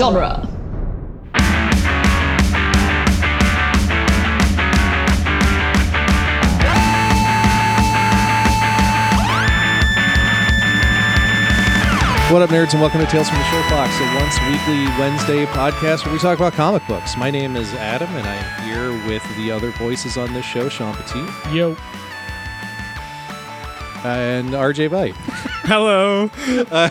genre. What up, nerds, and welcome to Tales from the Show Box, a once weekly Wednesday podcast where we talk about comic books. My name is Adam, and I am here with the other voices on this show, Sean Petit Yo. And RJ Bite. Hello. Uh,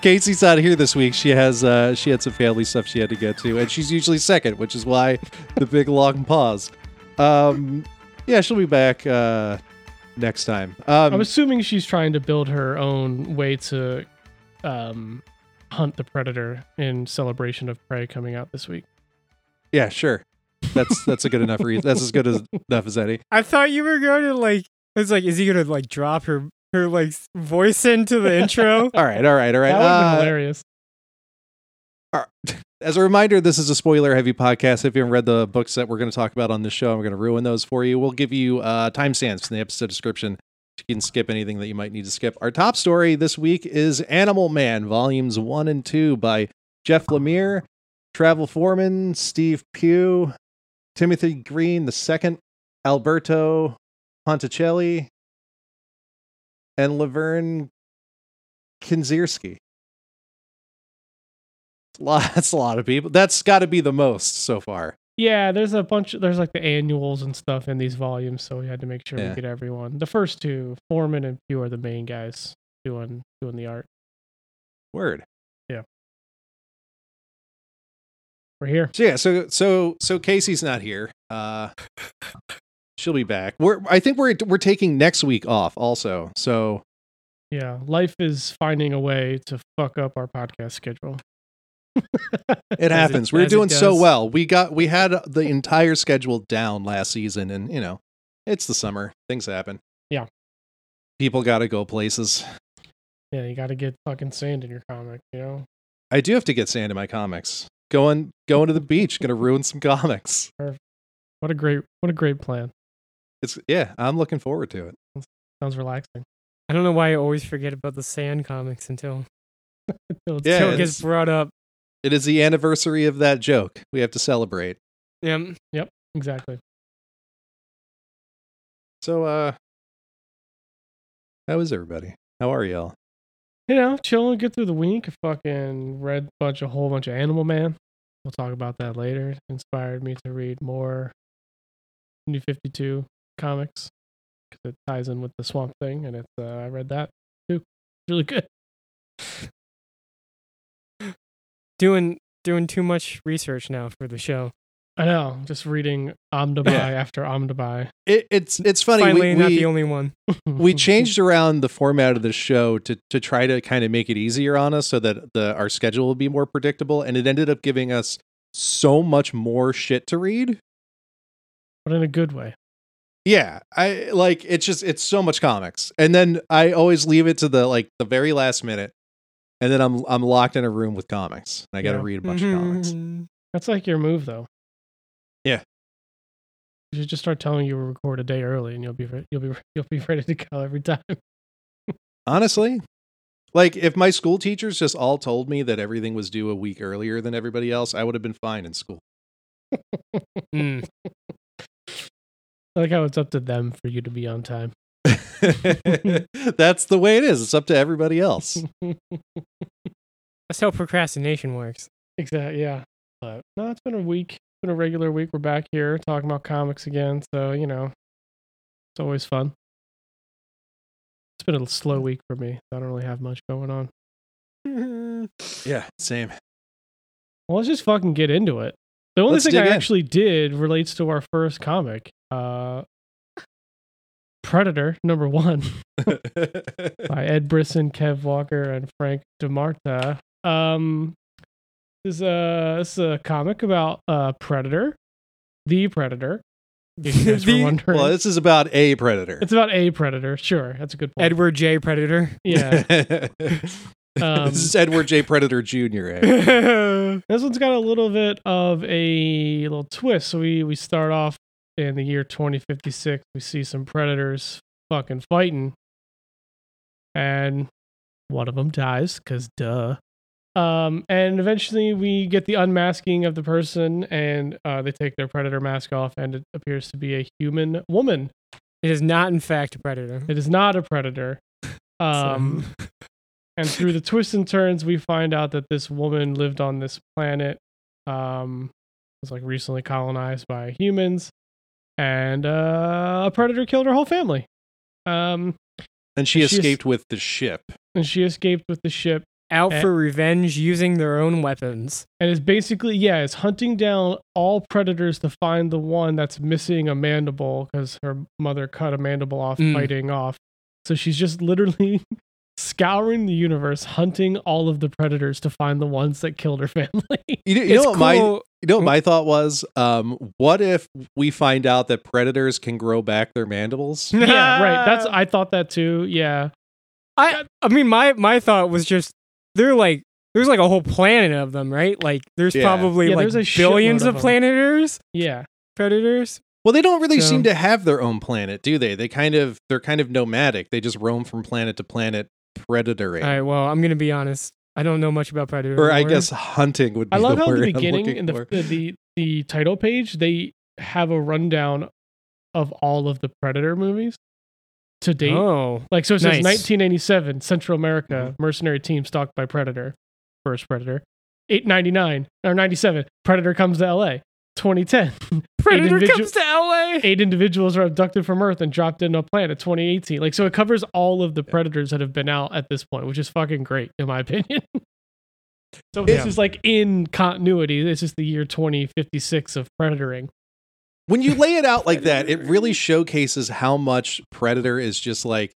Casey's not here this week. She has uh, she had some family stuff she had to get to, and she's usually second, which is why the big long pause. Um, yeah, she'll be back uh, next time. Um, I'm assuming she's trying to build her own way to um, hunt the predator in celebration of prey coming out this week. yeah, sure. That's that's a good enough reason. That's as good as enough as any. I thought you were going to like. It's like, is he gonna like drop her her like voice into the intro? All right, all right, all right. That would have been Uh, hilarious. As a reminder, this is a spoiler heavy podcast. If you haven't read the books that we're going to talk about on this show, I'm going to ruin those for you. We'll give you uh, timestamps in the episode description. So you can skip anything that you might need to skip. Our top story this week is Animal Man, volumes one and two by Jeff Lemire, Travel Foreman, Steve Pugh, Timothy Green the second, Alberto Ponticelli, and Lovern Kindzierski. It's a lot- That's a lot of people. That's got to be the most so far. Yeah, there's a bunch. There's like the annuals and stuff in these volumes, so we had to make sure Yeah. we get everyone. The first two, Foreman and Pugh, are the main guys doing doing the art. Word. Yeah. We're here. So yeah, so so so Casey's not here. Uh she'll be back. We're I think we're we're taking next week off also. So Yeah, life is finding a way to fuck up our podcast schedule. it happens. it- we're doing so well. We got we had the entire schedule down last season and you know, it's the summer. Things happen. Yeah. People got to go places. Yeah, you got to get fucking sand in your comic, you know. I do have to get sand in my comics. Going going to the beach, going to ruin some comics. What a great what a great plan. It's yeah, I'm looking forward to it. Sounds relaxing. I don't know why I always forget about the Sand comics until Until Yeah, it gets brought up. It is the anniversary of that joke. We have to celebrate. Yeah. Yep. Exactly. So, uh, how is everybody? How are y'all? You know, chilling, get through the week. I fucking read a bunch, a whole bunch of Animal Man. We'll talk about that later. Inspired me to read more New Fifty Two comics because it ties in with the Swamp Thing, and it's uh, I read that too. It's really good. Doing doing too much research now for the show. I know, just reading Omnibuy Yeah. after Omnibuy. It, it's it's funny. Finally, we, not we, the only one. we changed around the format of the show to to try to kind of make it easier on us so that the our schedule will be more predictable, and it ended up giving us so much more shit to read. but in a good way. Yeah, I like it's just it's so much comics, and then I always leave it to the like the very last minute, and then I'm I'm locked in a room with comics. And I got to Yeah. read a bunch of comics. Mhm. That's like your move, though. Yeah. You should just start telling you to record a day early, and you'll be re- you'll be you'll be ready to go every time. Honestly, like if my school teachers just all told me that everything was due a week earlier than everybody else, I would have been fine in school. Mm. I like how it's up to them for you to be on time. That's the way it is. It's up to everybody else. That's how procrastination works. exactly. Yeah. But no, it's been a week. It's been a regular week. We're back here talking about comics again. So you know, it's always fun. It's been a slow week for me. I don't really have much going on. Yeah, same. Well, let's just fucking get into it. The only Let's thing I in. actually did relates to our first comic, uh, Predator number one by Ed Brisson, Kev Walker, and Frank D'Armata. Um, this is a this is a comic about uh Predator, the Predator. If you guys were The- wondering, well, this is about a predator. it's about a predator. Sure, that's a good point. Edward J. Predator. Yeah. Um, this is Edward J. Predator Jr. eh? This one's got a little bit of a little twist. So we we start off in the year 2056. We see some predators fucking fighting, and one of them dies because duh. Um, and eventually we get the unmasking of the person, and uh, they take their predator mask off, and it appears to be a human woman. It is not, in fact, a predator. It is not a predator. Um, and through the twists and turns, we find out that this woman lived on this planet. Um, was like recently colonized by humans, and uh, a predator killed her whole family. Um, And she She is- escaped with the ship. and she escaped with the ship Out Eh. for revenge using their own weapons. and is basically yeah is hunting down all predators to find the one that's missing a mandible because her mother cut a mandible off Mm. fighting off so she's just literally scouring the universe hunting all of the predators to find the ones that killed her family You, know- you know what my you know what my thought was? Um, what if we find out that predators can grow back their mandibles? yeah right that's i thought that too yeah I I mean my my thought was just they're like there's like a whole planet of them, right? Like there's Yeah. probably Yeah, like there's a billions shitload of of 'em. planeters, yeah predators. Well, they don't really So- seem to have their own planet, do they? They kind of they're kind of nomadic. They just roam from planet to planet, predatoring. All right, well, I'm gonna be honest. I don't know much about predator. or I guess hunting would be i love the how in word the beginning looking in the, the the the title page they have a rundown of all of the predator movies to date Oh, Like so, it says Nice. 1987, Central America, Mm-hmm. mercenary team stalked by predator, first predator. 899 or 97, predator comes to LA. 2010, predator individu- comes to LA. eight individuals are abducted from Earth and dropped into a planet. 2018, like so, it covers all of the predators that have been out at this point, which is fucking great in my opinion. so this Yeah. is like in continuity. This is the year 2056 of predatoring. when you lay it out like that, it really showcases how much Predator is just like,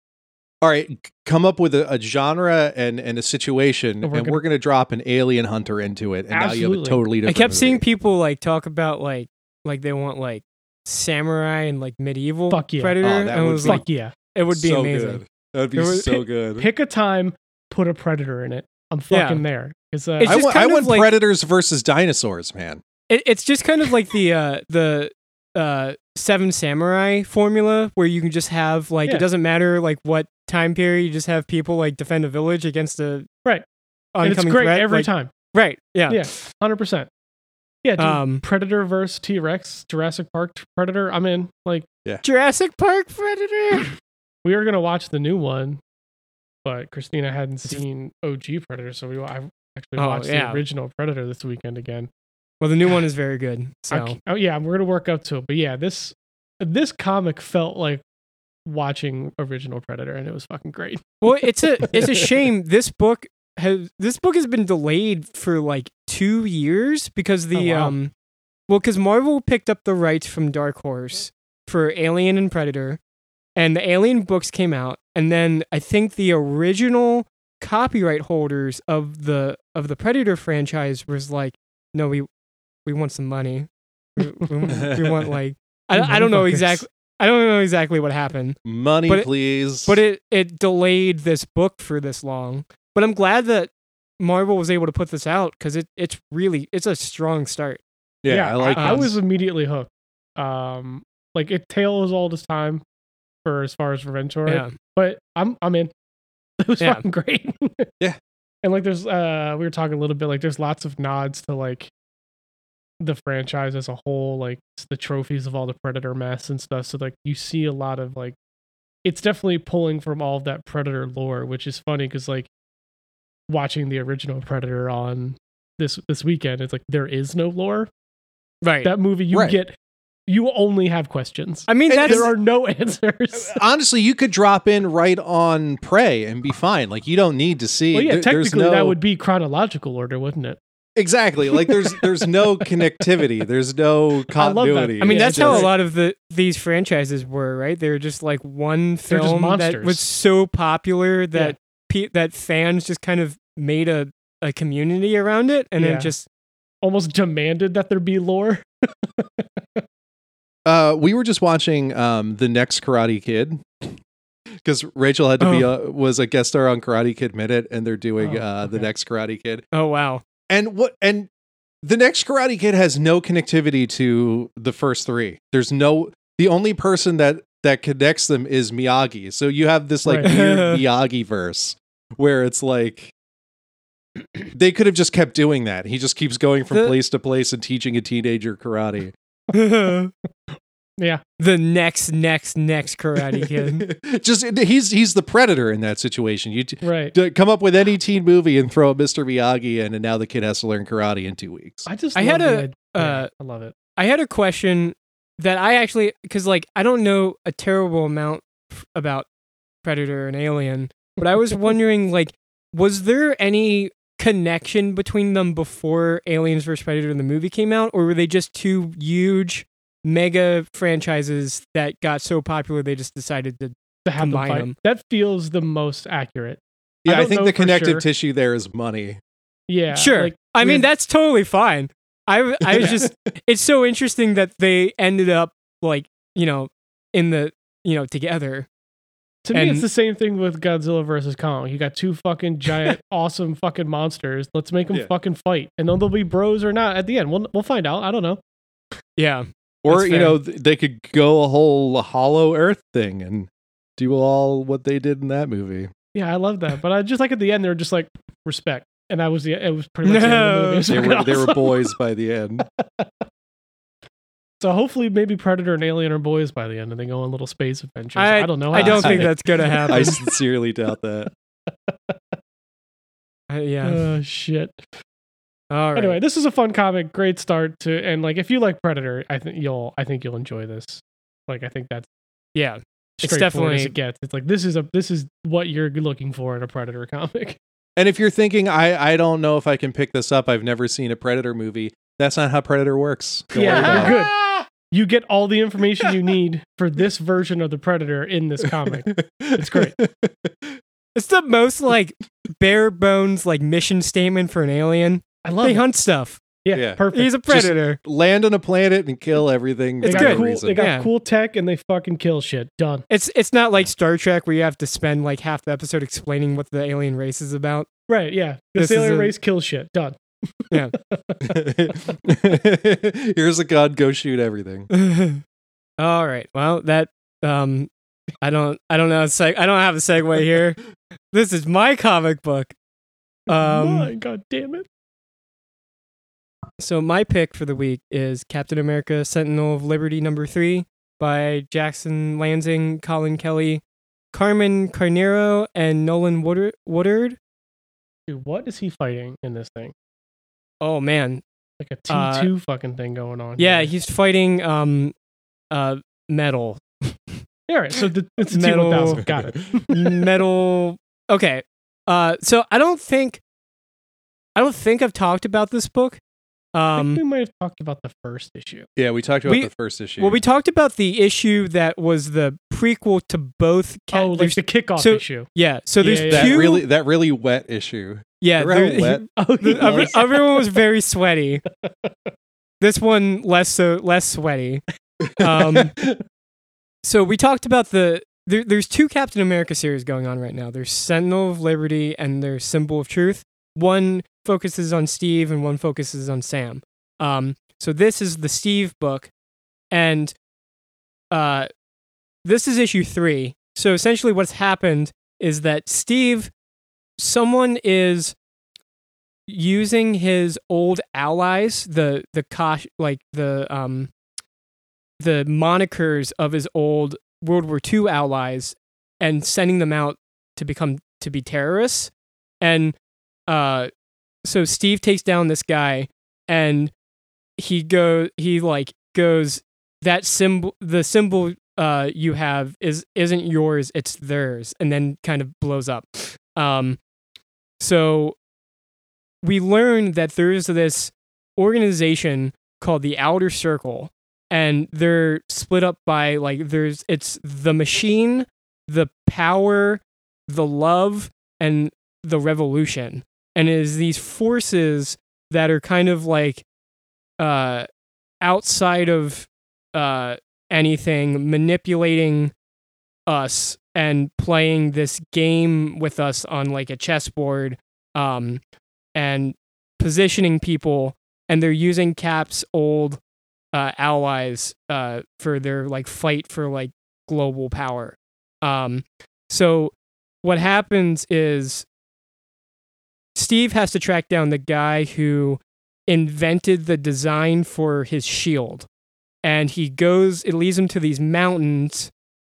all right, come up with a, a genre and, and a situation, And we're and gonna- we're going to drop an alien hunter into it. And now you have a Absolutely. totally I different kept seeing people like talk about like like they want like samurai and like medieval Fuck yeah. predator. Oh, that and it would was be- like Fuck yeah! it would be So amazing. good. That would be was- so good. Pick a time, put a predator in it. I'm Yeah. fucking there. It's, uh, It's I just want, I of want like- Predators versus dinosaurs, man. It, it's just kind of like the uh the uh seven samurai formula where you can just have like Yeah. it doesn't matter like what time period you just have people like defend a village against a Right. and it's great threat, every like- time. right yeah Yeah, hundred percent. Yeah, dude, Um, Predator versus T Rex, Jurassic Park Predator. I'm in. Like, yeah. Jurassic Park predator we were gonna watch the new one, but Christina hadn't seen OG Predator, so we I actually Oh, watched yeah. the original Predator this weekend again. well the new one is very good so c- oh yeah, we're gonna work up to it. But yeah, this this comic felt like watching original Predator, and it was fucking great. well it's a it's a shame this book has this book has been delayed for like two years because the Oh, wow. um well because marvel picked up the rights from dark horse for alien and predator and the alien books came out and then i think the original copyright holders of the of the predator franchise was like no we we want some money we, we, we want like I, I don't know exactly i don't know exactly what happened Money, But it- please. but it it delayed this book for this long. But I'm glad that Marvel was able to put this out because it it's really it's a strong start. yeah, I like. I, this. was immediately hooked. Um, like it tails all this time for as far as Revenge Story. Yeah, but I'm I'm in. It was Yeah. fucking great. Yeah. And like there's uh we were talking a little bit like there's lots of nods to like the franchise as a whole, like s- the trophies of all the Predator mess and stuff. So like you see a lot of like it's definitely pulling from all of that Predator lore, which is funny because like watching the original Predator on this this weekend, it's like there is no lore. right. That movie you Right. get you only have questions. I mean that's there are no answers. Honestly, you could drop in right on Prey and be fine. Like you don't need to see. Well, yeah, there- there's technically that would be chronological order, wouldn't it? Exactly like there's there's no connectivity. There's no I love that. continuity. I mean that's it's how a lot of the these franchises were right. They were just like one film that was so popular that pe- that fans just kind of made a a community around it and Yeah. then just Almost demanded that there be lore. Uh, we were just watching um the next Karate Kid because Rachel had to be a, was a guest star on Karate Kid Minute, and they're doing Oh, uh the next Karate Kid. oh wow. And what and the next Karate Kid has no connectivity to the first three. There's no the only person that that connects them is Miyagi. So you have this like Right. weird Miyagi verse where it's like they could have just kept doing that. He just keeps going from place to place and teaching a teenager karate. the next, next, next Karate Kid. just he's he's the predator in that situation. You t- Right. d- come up with any teen movie and throw a Mr. Miyagi in, and now the kid has to learn karate in two weeks. I just I had the a, idea. uh, I love it. I had a question that I actually, because like I don't know a terrible amount f- about Predator and Alien, but I was wondering like, was there any connection between them before Aliens vs Predator and the movie came out, or were they just two huge mega franchises that got so popular they just decided to? To have them combine fight. them. That feels the most accurate. yeah, I, don't think the connective sure. tissue there is money. Yeah. sure, like, I mean that's totally fine. I was just it's so interesting that they ended up like you know in the you know together. To me, it's the same thing with Godzilla versus Kong. You got two fucking giant, awesome fucking monsters. Let's make them Yeah. fucking fight, and then they'll be bros or not at the end. We'll we'll find out. I don't know. Yeah. Or you know they could go a whole Hollow Earth thing and do all what they did in that movie. Yeah, I love that. But I just like at the end, they're just like respect, and I was the it was pretty much the end of the movie. They fucking were they were boys by the end. So hopefully, maybe Predator and Alien are boys by the end, and they go on little space adventures. I, don't know. I don't how- think that's gonna happen. I sincerely doubt that. Uh, yeah. Oh shit. All right. Anyway, this is a fun comic. Great start to, and like if you like Predator, I think you'll I think you'll enjoy this. Like I think that's yeah. It's straightforward as it gets. It's like this is a this is what you're looking for in a Predator comic. And if you're thinking, I, I don't know if I can pick this up, I've never seen a Predator movie, that's not how Predator works. Don't Yeah, you're good. You get all the information you need for this version of the Predator in this comic. It's great. It's the most like bare bones like mission statement for an alien. I love They it. hunt stuff. Yeah, Yeah. perfect. He's a predator. Land on a planet and kill everything. they It's for got no good. cool. reason. They got Yeah. cool tech, and they fucking kill shit. Done. It's it's not like Star Trek where you have to spend like half the episode explaining what the alien race is about. Right? Yeah. The This is alien a- race kills shit. Done. Yeah. Here's a gun, go shoot everything. All right. Well, that um I don't I don't know a seg- I don't have a segue here. this is my comic book. Um My God damn it. So my pick for the week is Captain America: Sentinel of Liberty number three by Jackson Lanzing, Collin Kelly, Carmen Carnero, and Nolan Woodard. Woodard. Dude, what is he fighting in this thing? Oh man, Like a T Uh, two fucking thing going on. yeah, here. he's fighting um, uh, metal, All right, so the, it's a T Metal- one thousand. Got it. metal. Okay, uh, so I don't think, I don't think I've talked about this book. I think we Um, might have talked about the first issue. Yeah, we talked about We- the first issue. well, we talked about the issue that was the prequel to both. Ca- oh, like there's- the kickoff so- issue. yeah, so there's Yeah, yeah, that two. really that really wet issue. yeah, Remember there- wet? Oh, The- everyone was very sweaty. this one less so less sweaty. Um, so we talked about the there, there's two Captain America series going on right now. There's Sentinel of Liberty and there's Symbol of Truth. One focuses on Steve and one focuses on Sam. Um, so this is the Steve book, and uh, this is issue three. So essentially, what's happened is that Steve, someone is using his old allies, the the Kosh, like the um the monikers of his old World War II allies, and sending them out to become to be terrorists. And uh, so Steve takes down this guy, and he go he like goes that symbol the symbol uh you have is isn't yours it's theirs and then kind of blows up. Um so we learned that there's this organization called the outer circle and they're split up by like there's it's the machine the power the love and the revolution and it is these forces that are kind of like uh outside of uh anything manipulating us and playing this game with us on like a chessboard um and positioning people and they're using cap's old uh allies uh for their like fight for like global power. Um so what happens is Steve has to track down the guy who invented the design for his shield. And he goes, it leads him to these mountains,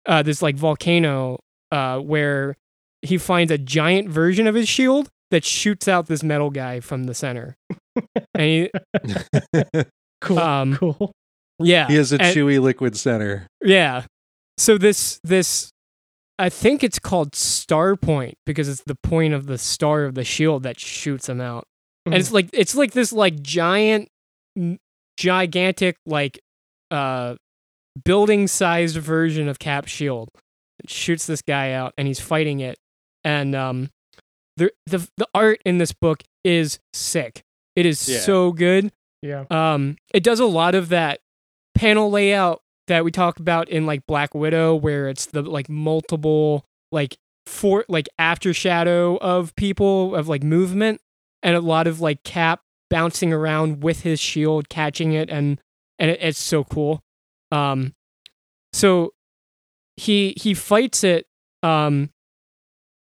uh, this like volcano, uh, where he finds a giant version of his shield that shoots out this metal guy from the center. and he, Cool. um, cool. yeah. he has a and- chewy liquid center. Yeah. So this this I think it's called Star Point because it's the point of the star of the shield that shoots him out. And it's like it's like this like giant gigantic like uh building sized version of Cap shield. It shoots this guy out and he's fighting it. And um the the the art in this book is sick. It is Yeah. so good. Yeah. Um, it does a lot of that panel layout that we talk about in like Black Widow, where it's the like multiple like for like after shadow of people of like movement and a lot of like Cap bouncing around with his shield, catching it, and and it, it's so cool. Um, so he he fights it. Um,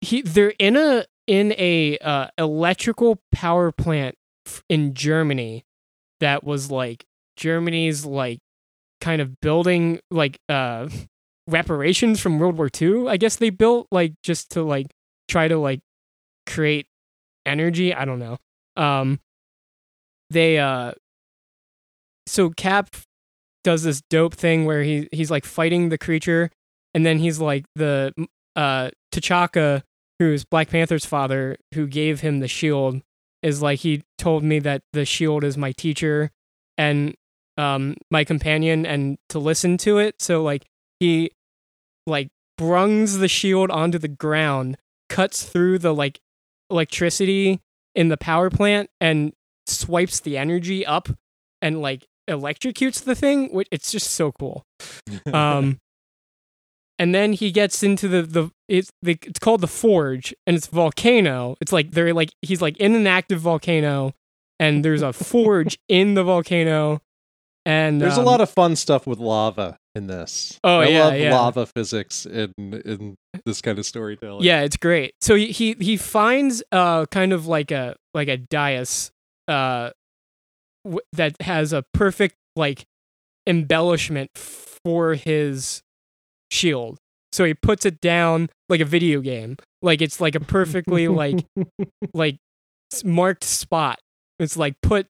he they're in a in a uh, electrical power plant in Germany that was like Germany's like kind of building like uh reparations from World War II. I guess they built like just to like try to like create energy. I don't know. Um they uh so Cap does this dope thing where he he's like fighting the creature and then he's like the uh T'Chaka who's Black Panther's father who gave him the shield is like he told me that the shield is my teacher and um my companion and to listen to it. So like he like brungs the shield onto the ground cuts through the like electricity in the power plant and swipes the energy up and like electrocutes the thing which it's just so cool. Um and then he gets into the the it's the, it's called the forge and it's volcano. It's like they're like he's like in an active volcano and there's a forge in the volcano and There's um, a lot of fun stuff with lava in this. Oh, I yeah, love yeah. lava physics in in this kind of storytelling. yeah it's great so he he, he finds uh kind of like a like a dais uh w- that has a perfect like embellishment for his shield so he puts it down like a video game like it's like a perfectly like like marked spot. It's like put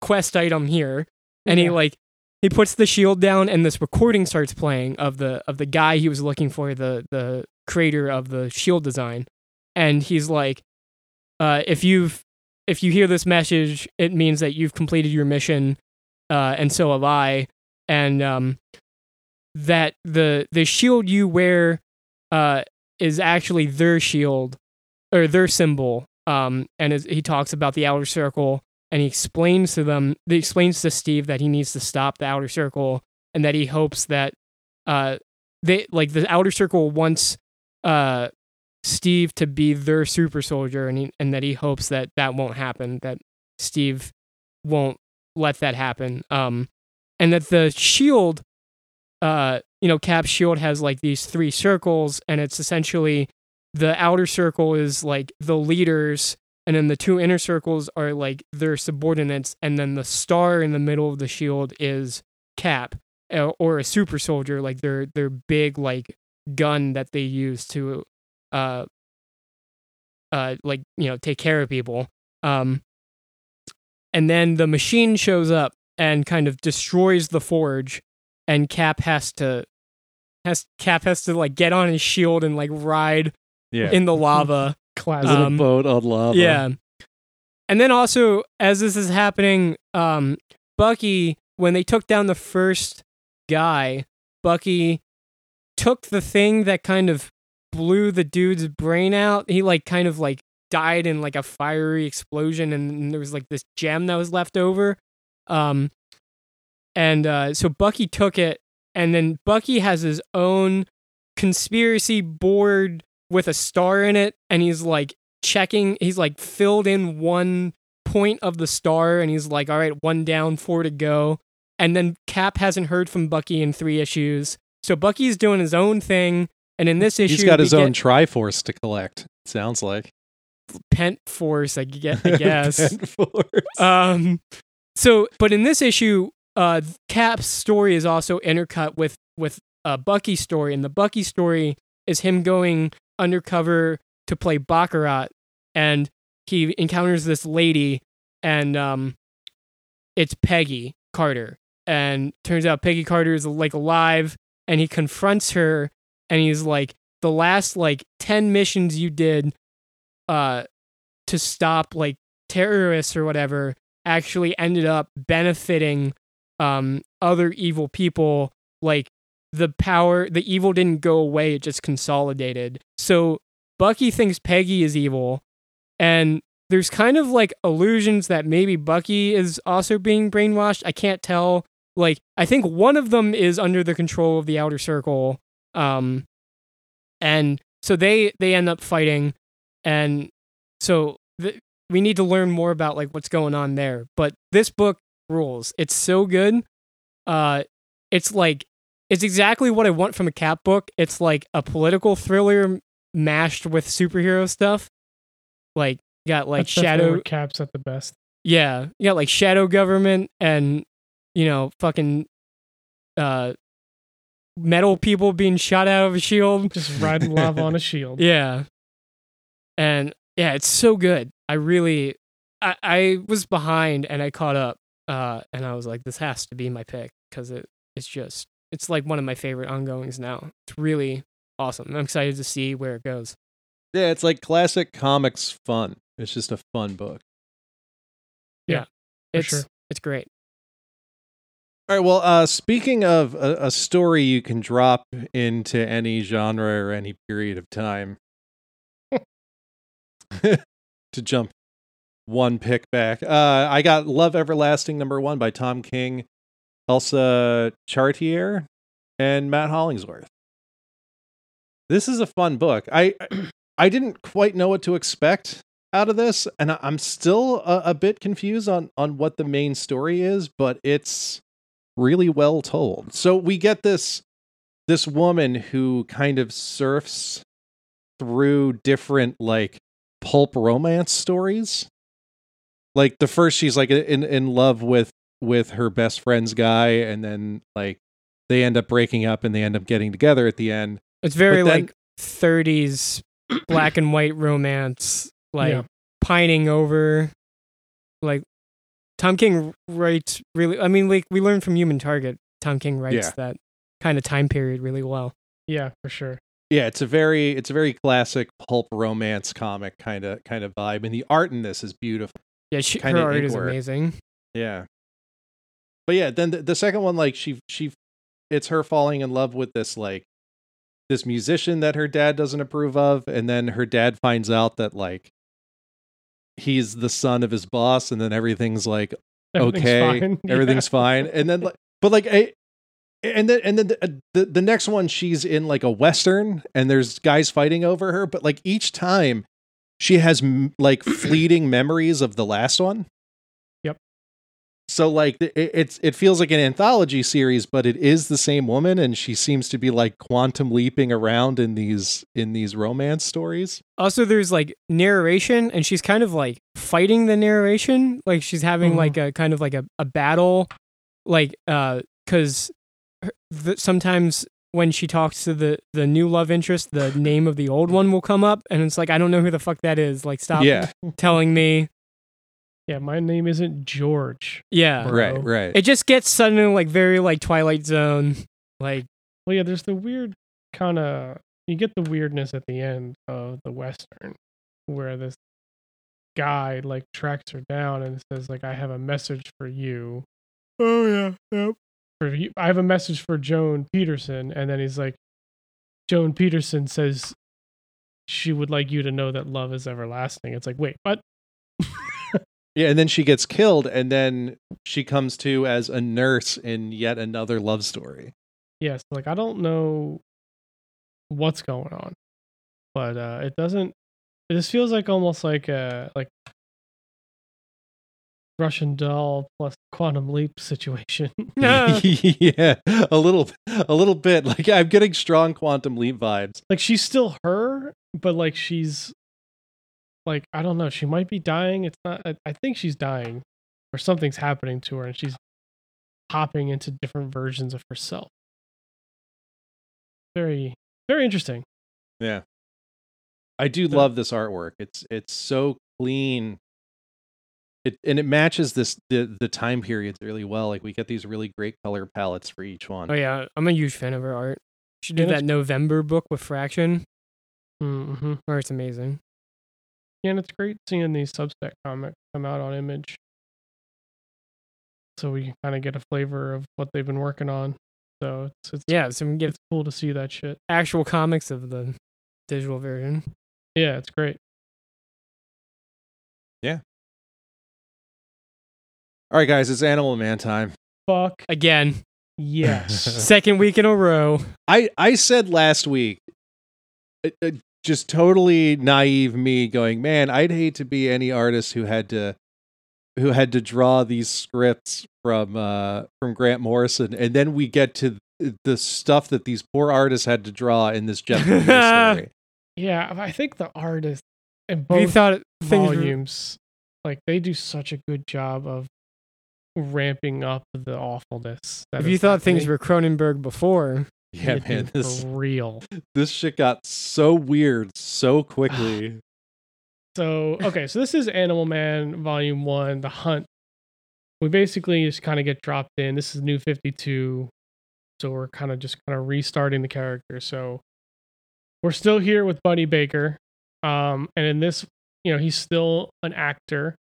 quest item here, and he like he puts the shield down, and this recording starts playing of the of the guy he was looking for, the the creator of the shield design, and he's like, uh, if you've if you hear this message, it means that you've completed your mission, uh, and so have I, and um, that the the shield you wear, uh, is actually their shield or their symbol. Um, and he talks about the outer circle, and he explains to them, he explains to Steve that he needs to stop the outer circle, and that he hopes that, uh, they like the outer circle wants, uh, Steve to be their super soldier, and he, and that he hopes that that won't happen, that Steve won't let that happen. Um, and that the shield, uh, you know, cap shield has like these three circles, and it's essentially the outer circle is like the leaders and then the two inner circles are like their subordinates and then the star in the middle of the shield is cap uh, or a super soldier like their their big like gun that they use to uh uh like you know take care of people um and then the machine shows up and kind of destroys the forge and cap has to has cap has to like get on his shield and like ride yeah. in the lava. Classic. Um, boat on lava. yeah. And then also, as this is happening, um, Bucky, when they took down the first guy, Bucky took the thing that kind of blew the dude's brain out. He like kind of like died in like a fiery explosion, and there was like this gem that was left over. Um, and uh, so Bucky took it, and then Bucky has his own conspiracy board with a star in it, and he's like checking. He's like filled in one point of the star, and he's like, "All right, one down, four to go." And then Cap hasn't heard from Bucky in three issues, so Bucky's doing his own thing. And in this issue, He's got his own Triforce to collect. Sounds like. pent force, I get, I guess. Pent um, so, but in this issue, uh, Cap's story is also intercut with with a Bucky story, and the Bucky story is him going undercover to play baccarat, and he encounters this lady, and um, it's Peggy Carter, and turns out Peggy Carter is like alive, and he confronts her, and he's like, the last like ten missions you did, uh, to stop like terrorists or whatever actually ended up benefiting um other evil people like the power the evil didn't go away it just consolidated. So bucky thinks peggy is evil and there's kind of like illusions that maybe bucky is also being brainwashed. I can't tell. Like i think one of them is under the control of the outer circle um and so they they end up fighting and so th- we need to learn more about like what's going on there. But this book rules. It's so good. Uh it's like it's exactly what i want from a cap book it's like a political thriller mashed with superhero stuff like got like That's shadow caps at the best. yeah you got like shadow government and you know fucking uh metal people being shot out of a shield Just riding lava on a shield. yeah. And yeah, it's so good. I really I, I was behind and I caught up. Uh and I was like, this has to be my pick because it it's just it's like one of my favorite ongoings now. It's really awesome. I'm excited to see where it goes. Yeah, it's like classic comics fun. It's just a fun book. Yeah, It's sure. it's great. All right. Well, uh, speaking of a, a story you can drop into any genre or any period of time, to jump one pick back, uh, I got Love Everlasting number one by Tom King, Elsa Charretier, and Matt Hollingsworth. This is a fun book. I I didn't quite know what to expect out of this, and I'm still a, a bit confused on on what the main story is, but it's really well told. So we get this this woman who kind of surfs through different like pulp romance stories. Like the first she's like in in love with with her best friend's guy and then like they end up breaking up and they end up getting together at the end. It's very then- like 30s black and white romance, like Yeah. pining over. Like Tom King writes really. I mean, like we learned from Human Target, Tom King writes Yeah. that kind of time period really well. Yeah, for sure. Yeah, it's a very it's a very classic pulp romance comic kind of kind of vibe and the art in this is beautiful. Yeah, she, her Kinda art is amazing. Yeah. But yeah, then the, the second one, like she she it's her falling in love with this like this musician that her dad doesn't approve of, and then her dad finds out that like he's the son of his boss, and then everything's like Everything's okay, fine. Yeah. everything's fine, and then like but like I, and then and then the, the the next one she's in like a western, and there's guys fighting over her, but like each time she has m- like fleeting memories of the last one. So like it, it's it feels like an anthology series, but it is the same woman, and she seems to be like quantum leaping around in these in these romance stories. Also, there's like narration, and she's kind of like fighting the narration. Like she's having Mhm. like a kind of like a, a battle, like uh, because sometimes when she talks to the the new love interest, the name of the old one will come up, and it's like I don't know who the fuck that is. Like stop Yeah, telling me. Yeah, my name isn't George. Yeah, Bro. right, right. it just gets suddenly like very like Twilight Zone. Like Well, yeah, there's the weird kind of you get the weirdness at the end of the western where this guy like tracks her down and says like I have a message for you. oh yeah, yep. For you I have a message for Joan Peterson and then he's like Joan Peterson says she would like you to know that love is everlasting. It's like, wait, what? Yeah, and then she gets killed, and then she comes to as a nurse in yet another love story. Yes, like I don't know what's going on, but uh it doesn't. It just feels like almost like a like Russian doll plus quantum leap situation. Yeah. yeah, a little, a little bit. Like I'm getting strong quantum leap vibes. like she's still her, but like she's like I don't know. She might be dying. It's not. I, I think she's dying, or something's happening to her, and she's hopping into different versions of herself. Very, very interesting. Yeah. I do So- love this artwork. It's it's so clean. It and it matches this the the time periods really well. Like we get these really great color palettes for each one. Oh yeah, I'm a huge fan of her art. She did that's- that November book with Fraction. Mm-hmm. Her art's amazing. Yeah, and it's great seeing these Substack comics come out on Image, so we can kind of get a flavor of what they've been working on. So it's it's Yeah, so we get it's cool to see that shit. actual comics of the digital version. Yeah, it's great. Yeah. All right, guys, it's Animal Man time. Fuck Again, yes. second week in a row. I I said last week, it, it- just totally naive me going, man, I'd hate to be any artist who had to who had to draw these scripts from uh from Grant Morrison, and then we get to the stuff that these poor artists had to draw in this Jeff Lemire story. yeah, I think the artists and We both thought things were- volumes, like they do such a good job of ramping up the awfulness. that if you is thought things were Cronenberg before, Yeah, It man, this real. this shit got so weird so quickly. So okay, so this is Animal Man Volume One, The Hunt. We basically just kind of get dropped in. This is New Fifty Two, so we're kind of just kind of restarting the character. So we're still here with Buddy Baker, um, and in this, you know, he's still an actor.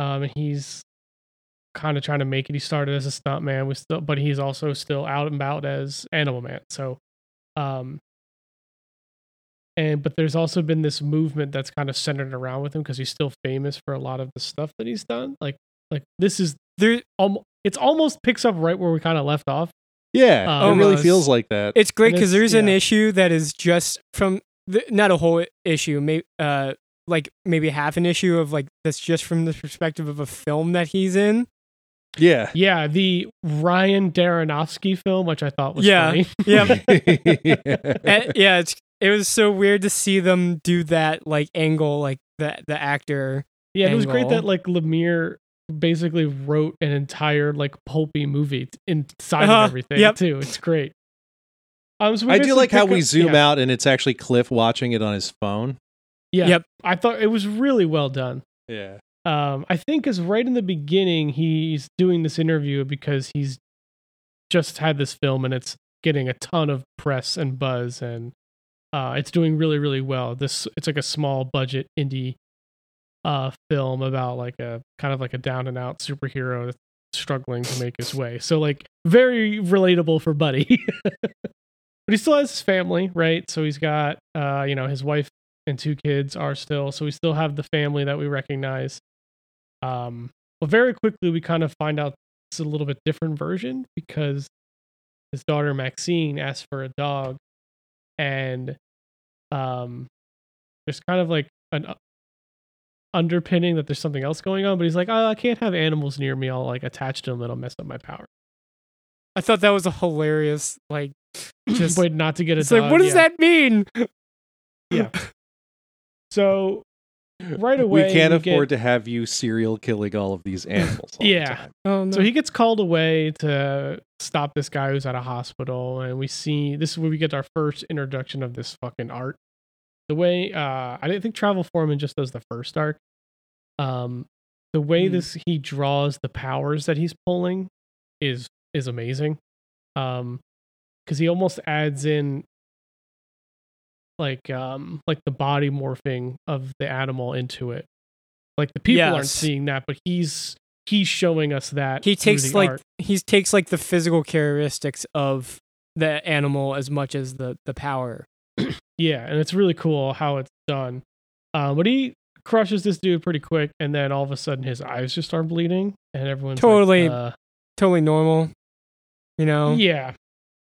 Um, and he's kind of trying to make it. He started as a stuntman, with still, but he's also still out and about as Animal Man. So, um, and but there's also been this movement that's kind of centered around with him because he's still famous for a lot of the stuff that he's done. Like, like this is there almost it's almost picks up right where we kind of left off. Yeah, Uh, it really feels like that. it's great because it's- there's an issue that is just from the, not a whole issue, maybe uh like maybe half an issue of like that's just from the perspective of a film that he's in. Yeah. Yeah, the Ryan Darrenofsky film, which I thought was Yeah. funny. Yeah, yeah. And- yeah, it's it was so weird to see them do that like angle, like the the actor. Yeah, and it was great that like Lemire basically wrote an entire like pulpy movie inside Uh-huh, of everything yep. too. It's great. Um, so I do like how pick we up- zoom yeah, out and it's actually Cliff watching it on his phone. Yeah, Yep. I thought it was really well done. Yeah. Um, I think is right in the beginning he's doing this interview because he's just had this film and it's getting a ton of press and buzz and uh, it's doing really really well. This it's like a small budget indie uh film about like a kind of like a down and out superhero that's struggling to make his way. So like very relatable for Buddy. but he still has his family, right? So he's got uh you know his wife and two kids are still so we still have the family that we recognize. Um but very quickly we kind of find out it's a little bit different version because his daughter Maxine asks for a dog and um there's kind of like an uh, underpinning that there's something else going on but he's like oh, i can't have animals near me i'll like attach to them it'll mess up my power I thought that was a hilarious like just wait not to get a it's dog like what does yeah. that mean? Yeah. so right away we can't afford get- to have you serial killing all of these animals. all the Yeah. time. Oh no. So he gets called away to stop this guy who's at a hospital, and we see this is where we get our first introduction of this fucking art. The way uh, I didn't think Travel Foreman just does the first arc. Um, the way Hmm. this he draws the powers that he's pulling is is amazing. Um, because he almost adds in like um like the body morphing of the animal into it. Like the people aren't seeing that, but he's he's showing us that he takes like art. he takes like the physical characteristics of the animal as much as the the power. yeah, and it's really cool how it's done. Um, but he crushes this dude pretty quick, and then all of a sudden his eyes just start bleeding, and everyone's like, Totally. uh, Totally normal. You know. yeah,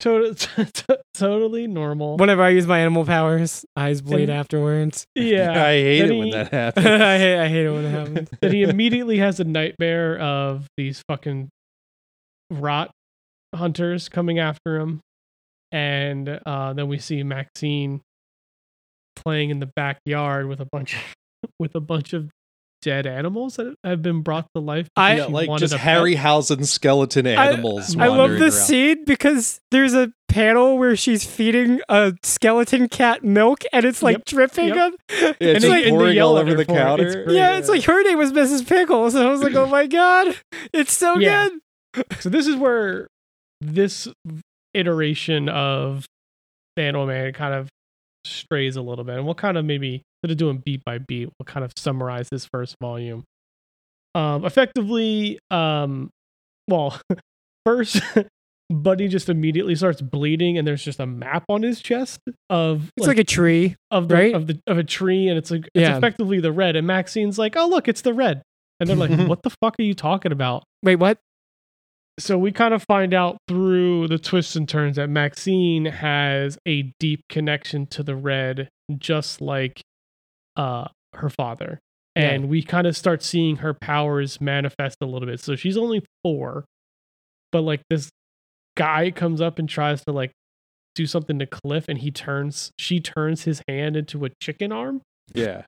totally, totally normal. Whenever I use my animal powers, eyes bleed And- afterwards. yeah, I hate Then it when he- that I happens. hate I hate it when it happens. that he immediately has a nightmare of these fucking rot hunters coming after him. And uh, then we see Maxine playing in the backyard with a bunch of with a bunch of dead animals that have been brought to life. I- yeah, like just. Harryhausen skeleton animals. I love this around. scene because there's a panel where she's feeding a skeleton cat milk and it's like Yep, dripping yep. on. Yeah, And it's they- like pouring yell all over the for it. It's counter. great. Yeah, it's like her name was Mrs. Pickles, and I was like, oh my god, it's so Yeah. good. So this is where this iteration of the Animal Man kind of strays a little bit, and we'll kind of maybe instead of doing beat by beat, we'll kind of summarize this first volume. Um, effectively, um, well, first, Buddy just immediately starts bleeding, and there's just a map on his chest of It's like, a tree. of the, right? of the of a tree, and it's like it's Yeah. effectively the red. And Maxine's like, "Oh, look, it's the red," and they're like, "What the fuck are you talking about?" Wait, what? so we kind of find out through the twists and turns that Maxine has a deep connection to the red, just like uh her father. Yeah. And we kind of start seeing her powers manifest a little bit. So she's only four, but like this guy comes up and tries to like do something to Cliff, and he turns, she turns his hand into a chicken arm. Yeah.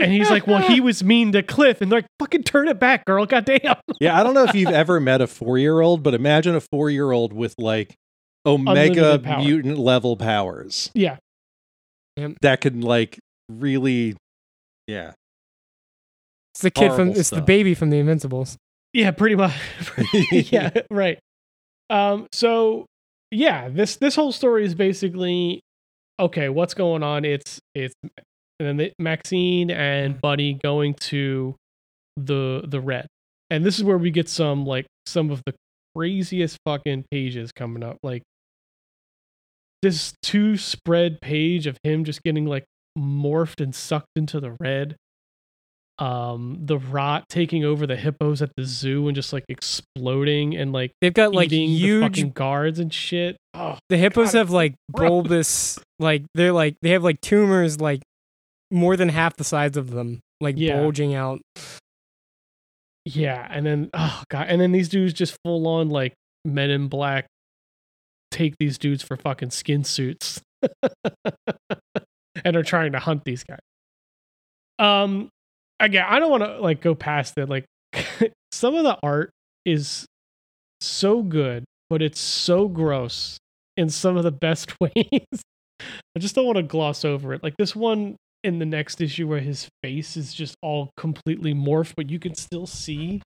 And he's like, Well, he was mean to Cliff. And they're like, Fucking turn it back, girl. Goddamn. Yeah, I don't know if you've ever met a four year old, but imagine a four year old with like omega power. mutant level powers Yeah. that can like really, yeah. It's the kid from. Horrible It's the baby from the Invincibles. Yeah, pretty much. yeah, right. Um, so yeah, this this whole story is basically okay. What's going on? It's it's and then the, Maxine and Buddy going to the the red, and this is where we get some like some of the craziest fucking pages coming up. Like this two spread page of him just getting like morphed and sucked into the red um the rot taking over the hippos at the zoo and just like exploding and like They've got like huge. fucking guards and shit. Oh, The hippos God, have like gross. bulbous, like they're like they have like tumors like more than half the size of them, like Yeah. bulging out. yeah, and then oh god, and then these dudes just full on like men in black take these dudes for fucking skin suits and are trying to hunt these guys. Um again, I don't want to like go past it. Like some of the art is so good, but it's so gross in some of the best ways. I just don't want to gloss over it. Like this one in the next issue where his face is just all completely morphed, but you can still see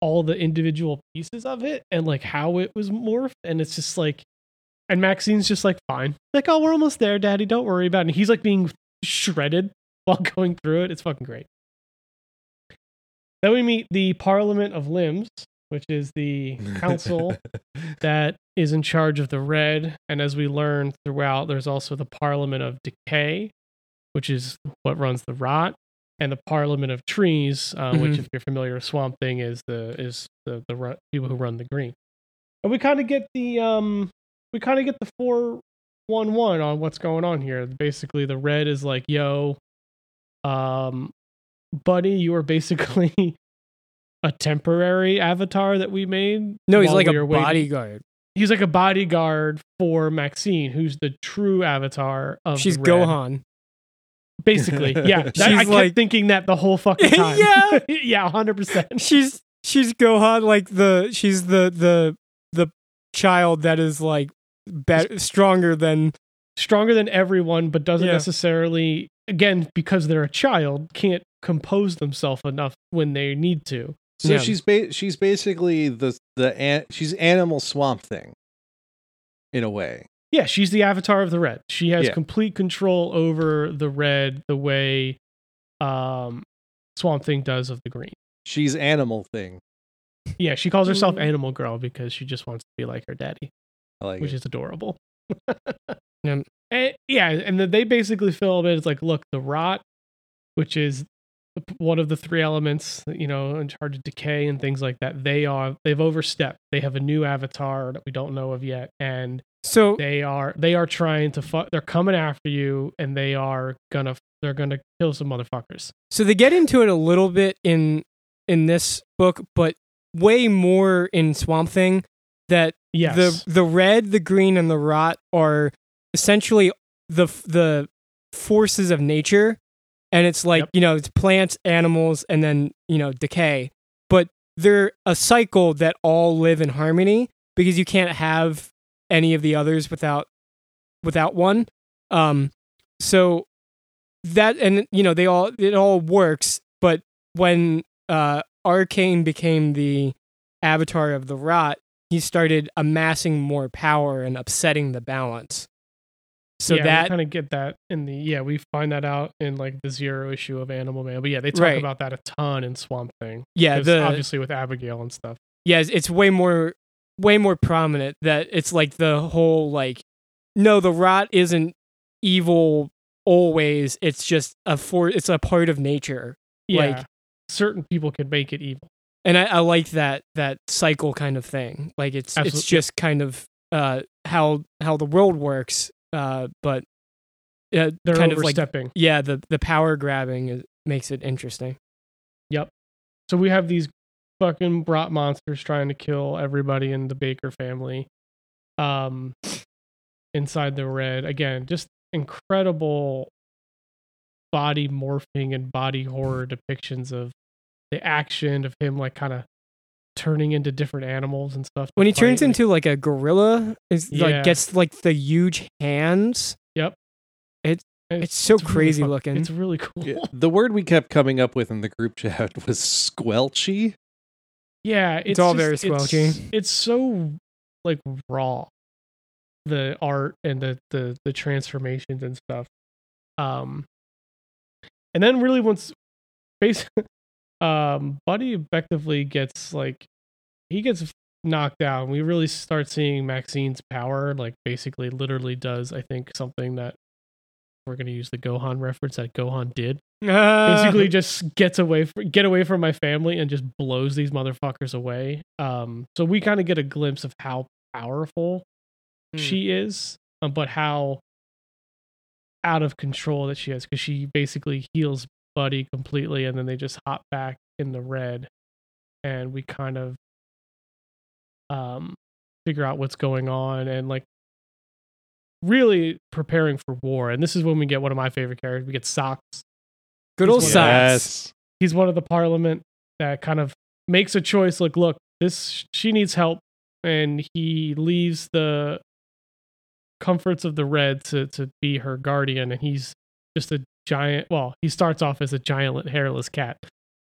all the individual pieces of it and like how it was morphed. And it's just like, and Maxine's just like, fine. Like, oh, we're almost there, daddy. Don't worry about it. And he's like being shredded while going through it. It's fucking great. Then we meet the Parliament of Limbs, which is the council that is in charge of the red. And as we learn throughout, there's also the Parliament of Decay, which is what runs the rot, and the Parliament of Trees, uh, which, Mhm. if you're familiar with Swamp Thing, is the is the the run, people who run the green. And we kind of get the um we kind of get the four one one on what's going on here. Basically, the red is like, yo, um, buddy, you are basically a temporary avatar that we made. No, he's like we a bodyguard. He's like a bodyguard for Maxine, who's the true avatar of. She's. Gohan. Basically, yeah. That- I She's kept like- thinking that the whole fucking time. Yeah. yeah, hundred percent. She's she's Gohan like the she's the the the child that is like better stronger than Stronger than everyone, but doesn't Yeah. necessarily. Again, because they're a child, can't compose themselves enough when they need to. So Yeah. she's ba- she's basically the the an- she's animal swamp thing, in a way. Yeah, she's the avatar of the red. She has Yeah. complete control over the red the way um Swamp Thing does of the green. She's animal thing. Yeah, she calls herself Mm. Animal Girl because she just wants to be like her daddy, like which it. is adorable. Yeah. And, eh, yeah, and then they basically film it. It's like, look, the rot, which is one of the three elements, you know, in charge of decay and things like that. They are they've overstepped. They have a new avatar that we don't know of yet, and so they are they are trying to fu- they're coming after you and they are gonna they're gonna kill some motherfuckers so they get into it a little bit in in this book, but way more in Swamp Thing that yes the the red, the green, and the rot are essentially the the forces of nature, and it's like Yep. you know it's plants, animals, and then you know decay. But they're a cycle that all live in harmony because you can't have any of the others without without one. Um, so that and you know they all it all works. But when uh, Arcane became the avatar of the rot, he started amassing more power and upsetting the balance. So yeah, that kind of get that in the yeah we find that out in like the zero issue of Animal Man, but yeah they talk Right. about that a ton in Swamp Thing. Yeah, the obviously with Abigail and stuff. yeah it's, way more way more prominent that it's like the whole like no the rot isn't evil always it's just a for it's a part of nature Yeah, Like- certain people can make it evil. And I, I like that that cycle kind of thing like it's it's just kind of uh how how the world works uh but uh, They're kind of like overstepping. yeah the the power grabbing is, makes it interesting Yep. So we have these fucking rot monsters trying to kill everybody in the Baker family. Um inside the red. Again, just incredible body morphing and body horror depictions of the action of him like kind of turning into different animals and stuff. when he turns like- into like a gorilla is Yeah. like gets like the huge hands Yep. it's so really crazy fuck- looking. It's really cool. Yeah, the word we kept coming up with in the group chat was squelchy. Yeah, it's, all just- very it's- squelchy. It's, so like raw, the art and the the the transformations and stuff. Um, and then really once, basically, um, Buddy effectively gets like he gets knocked out. We really start seeing Maxine's power. Like basically, literally does I think something that we're gonna use the Gohan reference that Gohan did basically just gets away from, get away from my family and just blows these motherfuckers away um so we kind of get a glimpse of how powerful Hmm. she is um, but how out of control that she is because she basically heals buddy completely and then they just hop back in the red and we kind of um figure out what's going on and like really preparing for war and this is when we get one of my favorite characters we get socks good old Socks. Yes. he's one of the parliament that kind of makes a choice like look this she needs help and he leaves the comforts of the red to to be her guardian and he's just a giant well he starts off as a giant hairless cat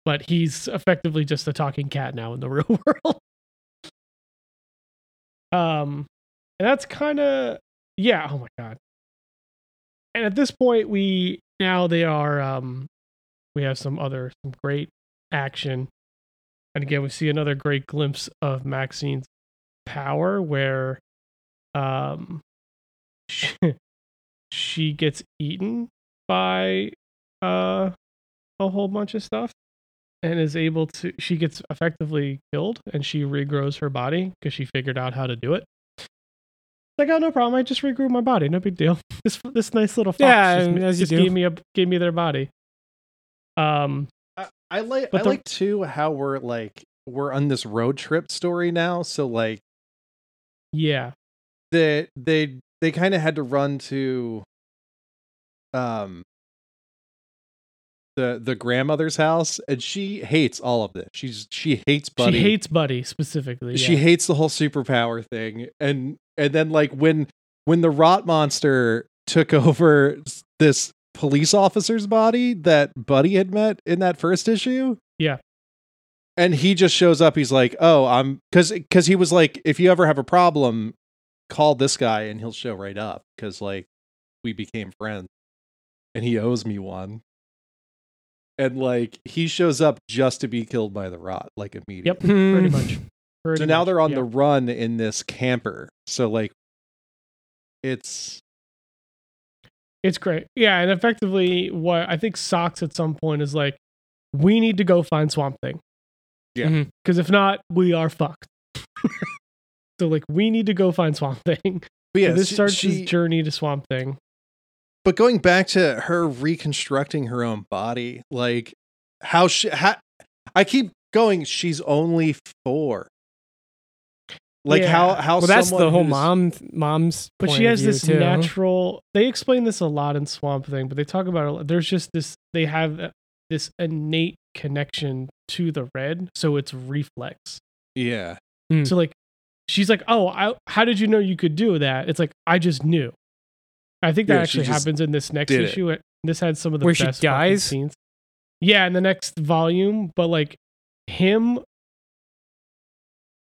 but he's effectively just a talking cat now in the real world. Um and that's kind of yeah oh my god. And at this point we now they are um we have some other some great action. And again we see another great glimpse of maxine's power where um she, she gets eaten by uh a whole bunch of stuff and is able to she gets effectively killed and she regrows her body because she figured out how to do it like oh no problem i just regrew my body no big deal this this nice little fox Yeah, just, as you just do. gave me a gave me their body um I, I like But I the- like too how we're like we're on this road trip story now. So like yeah that they they kind of had to run to um the the grandmother's house and she hates all of this. She's she hates Buddy. she hates buddy specifically she yeah. hates the whole superpower thing and and then like when when the rot monster took over this police officer's body that buddy had met in that first issue Yeah. and he just shows up he's like oh i'm because because he was like if you ever have a problem call this guy and he'll show right up because like we became friends and he owes me one and like he shows up just to be killed by the rot like immediately Yep. pretty Hmm. much Pretty so now much, they're on yeah. the run in this camper. So like it's It's great. Yeah, and effectively what I think Socks at some point is like, we need to go find Swamp Thing. Yeah. Because if not, we are fucked. so like we need to go find Swamp Thing. but yeah, So this she- starts she- his journey to Swamp Thing. But going back to her reconstructing her own body, like how she how, I keep going, she's only four. Like Yeah. how how Well, that's the whole mom mom's. but point she has view, this too. natural they explain this a lot in swamp thing but they talk about it there's just this they have uh, this innate connection to the red so it's reflex Yeah. Hmm. so like she's like oh I, how did you know you could do that it's like i just knew i think that Yeah, actually happens in this next issue It- this had some of the Where she best fucking dies? scenes yeah in the next volume but like him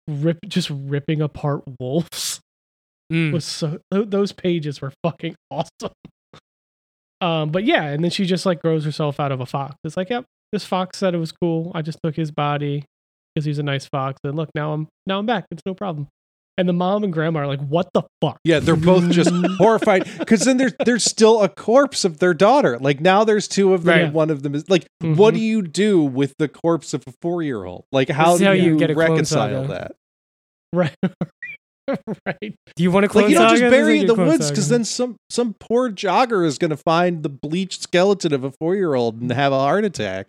rip just ripping apart wolves Mm. was so those pages were fucking awesome. Um, but yeah, and then she just like grows herself out of a fox. It's like, yep, this fox said it was cool. I just took his body because he's a nice fox, and look, now I'm now I'm back. It's no problem. And the mom and grandma are like, what the fuck? Yeah, they're both just horrified because then there's there's still a corpse of their daughter. Like now there's two of them, Right. and one of them is like, what Mhm. do you do with the corpse of a four year old? Like how do how you, you get reconcile that? Right, right. Do you want to clone Like you don't just Saga? This is bury it in the woods because then some some poor jogger is going to find the bleached skeleton of a four year old and have a heart attack.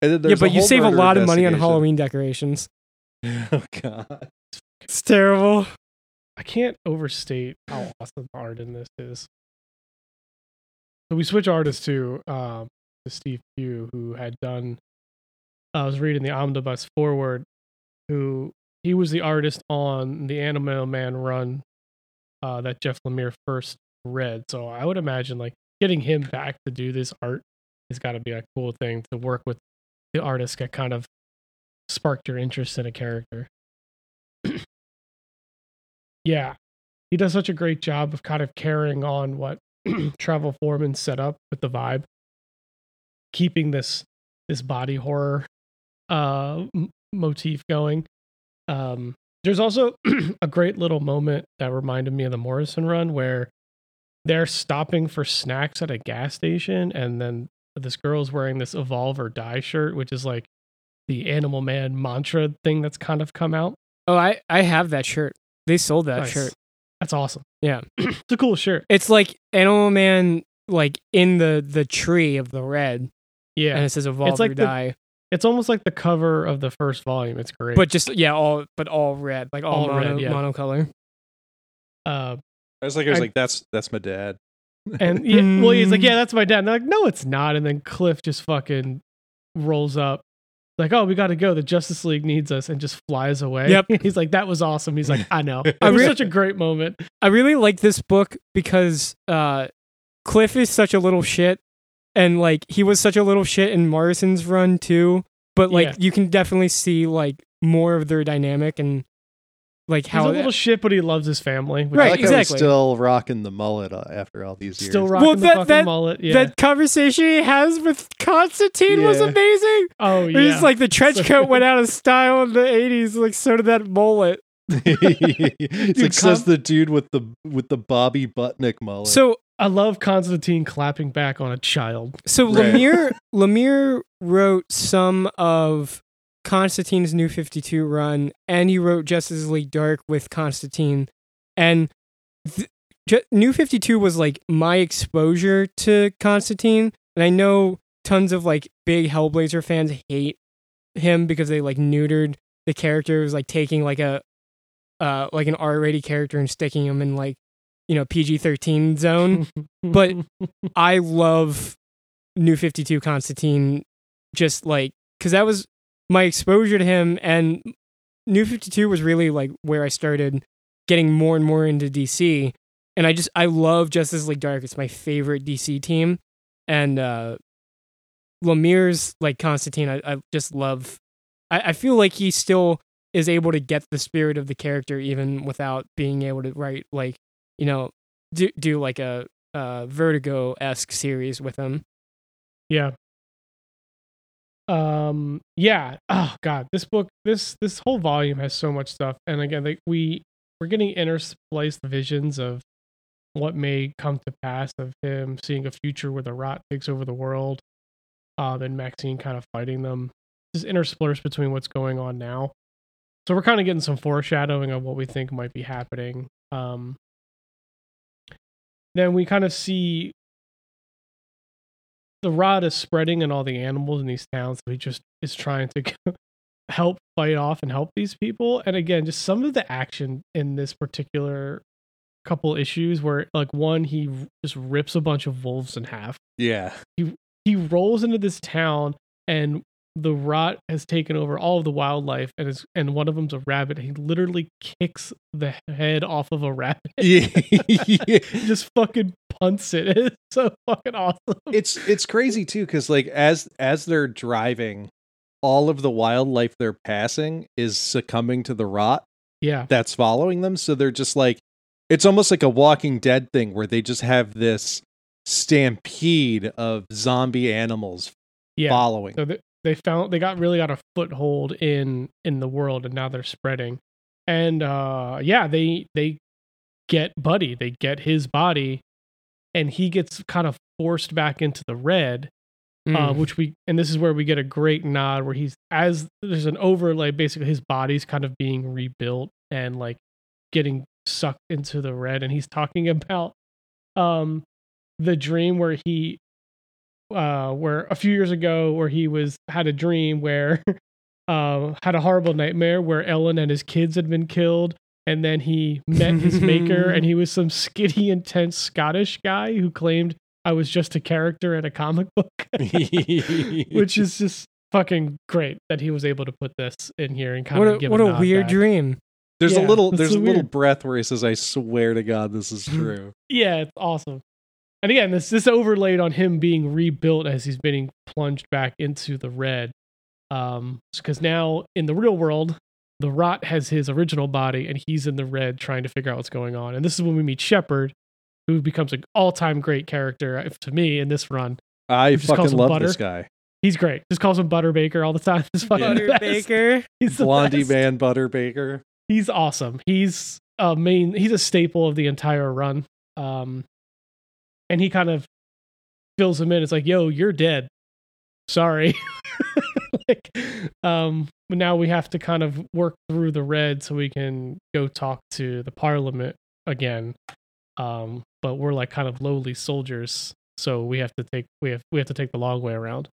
And then yeah, but you save a lot of money on. Halloween decorations. Oh god. It's terrible. I can't overstate how awesome the art in this is. So we switch artists to um, to Steve Pugh, who had done. I was reading the omnibus forward, who he was the artist on the Animal Man run uh, that Jeff Lemire first read. So I would imagine like getting him back to do this art has got to be a cool thing to work with the artist that kind of sparked your interest in a character. Yeah, he does such a great job of kind of carrying on what Travel Foreman set up with the vibe, keeping this this body horror uh, m- motif going. Um, there's also a great little moment that reminded me of the Morrison run where they're stopping for snacks at a gas station, and then this girl's wearing this evolve or die shirt, which is like the Animal Man mantra thing that's kind of come out. Oh, I I have that shirt. They sold that Nice. shirt. That's awesome. Yeah. it's a cool shirt. It's like Animal Man, like in the the tree of the red, Yeah. and it says "Evolve like or the- Die." It's almost like the cover of the first volume. It's great. But just yeah, all but all red, like all, All red, mono, yeah. monocolor. uh, I was like, I was I- like, that's that's my dad. and yeah, well, he's like, yeah, that's my dad. And they're like, no, it's not. And then Cliff just fucking rolls up, like, oh, we got to go. The Justice League needs us, and just flies away. Yep. he's like, that was awesome. He's like, I know. It was such a great moment. I really like this book because uh, Cliff is such a little shit, and like he was such a little shit in Morrison's run too. But like Yeah. you can definitely see like more of their dynamic and like He's how a little shit, but he loves his family. which I Right, like is how he's exactly. still rocking the mullet uh, after all these years. Still rocking Well, the that- fucking that- mullet. Yeah. that conversation he has with Constantine was amazing. oh Where yeah. He's like the trench coat went out of style in the '80s, like so did that mullet. it's like says the dude with the with the Bobby Butnick mullet. So I love Constantine clapping back on a child. So Right. Lemire Lemire wrote some of Constantine's New 52 run and he wrote Justice League Dark with Constantine. And th- New 52 was like my exposure to Constantine and I know tons of like big Hellblazer fans hate him because they like neutered the character. It was like taking like a uh like an R-rated character and sticking him in like you know PG-13 zone. But- I love New 52 Constantine just like cuz that was my exposure to him and New 52 was really like where I started getting more and more into DC and I just I love Justice League Dark. It's my favorite DC team. And uh Lemire's like Constantine I, I just love. I, I feel like he still is able to get the spirit of the character even without being able to write like you know do do like a uh vertigo esque series with him. Yeah. Um yeah. Oh god, this book this this whole volume has so much stuff and again like we we're getting interspliced visions of what may come to pass of him seeing a future where the rot takes over the world. Um then Maxine kind of fighting them. Just interspersed between what's going on now. So we're kind of getting some foreshadowing of what we think might be happening. Um then we kind of see the rot is spreading in all the animals in these towns. So he just is trying to help fight off and help these people. And again, just some of the action in this particular couple issues where like one he just rips a bunch of wolves in half. Yeah. He He rolls into this town and the rot has taken over all of the wildlife and is and one of them's a rabbit. He literally kicks the head off of a rabbit. Yeah. just fucking punts it. It's so fucking awesome. it's it's crazy too because like as as they're driving all of the wildlife they're passing is succumbing to the rot Yeah. that's following them so they're just like it's almost like a walking dead thing where they just have this stampede of zombie animals Yeah. following So they, found they got really got a foothold in in the world, and now they're spreading. And uh, yeah, they they get Buddy, they get his body, and he gets kind of forced back into the red. Uh, Mm. which we and this is where we get a great nod where he's as there's an overlay basically his body's kind of being rebuilt and like getting sucked into the red and he's talking about um the dream where he uh where a few years ago where he was had a dream where uh had a horrible nightmare where Ellen and his kids had been killed and then he met his maker and he was some skitty intense Scottish guy who claimed I was just a character in a comic book which is just fucking great that he was able to put this in here and kind what of a, give what a nod weird back. dream. there's Yeah, a little there's so a little breath where he says i swear to god this is true Yeah, it's awesome. And again, this this overlaid on him being rebuilt as he's being plunged back into the red. Um, because now in the real world, the rot has his original body and he's in the red trying to figure out what's going on. And this is when we meet Shepard, who becomes an all-time great character uh, to me in this run. i just calls fucking him love Butter. this guy He's great. Just calls him Butter Baker all the time. It's fucking the Butter. Baker. He's the blondie best. man butter baker he's awesome. He's a main. He's a staple of the entire run. Um, and he kind of fills him in. It's like, yo, you're dead. Sorry. like, um, but now we have to kind of work through the red so we can go talk to the parliament again. Um, but we're like kind of lowly soldiers, so we have to take we have we have to take the long way around.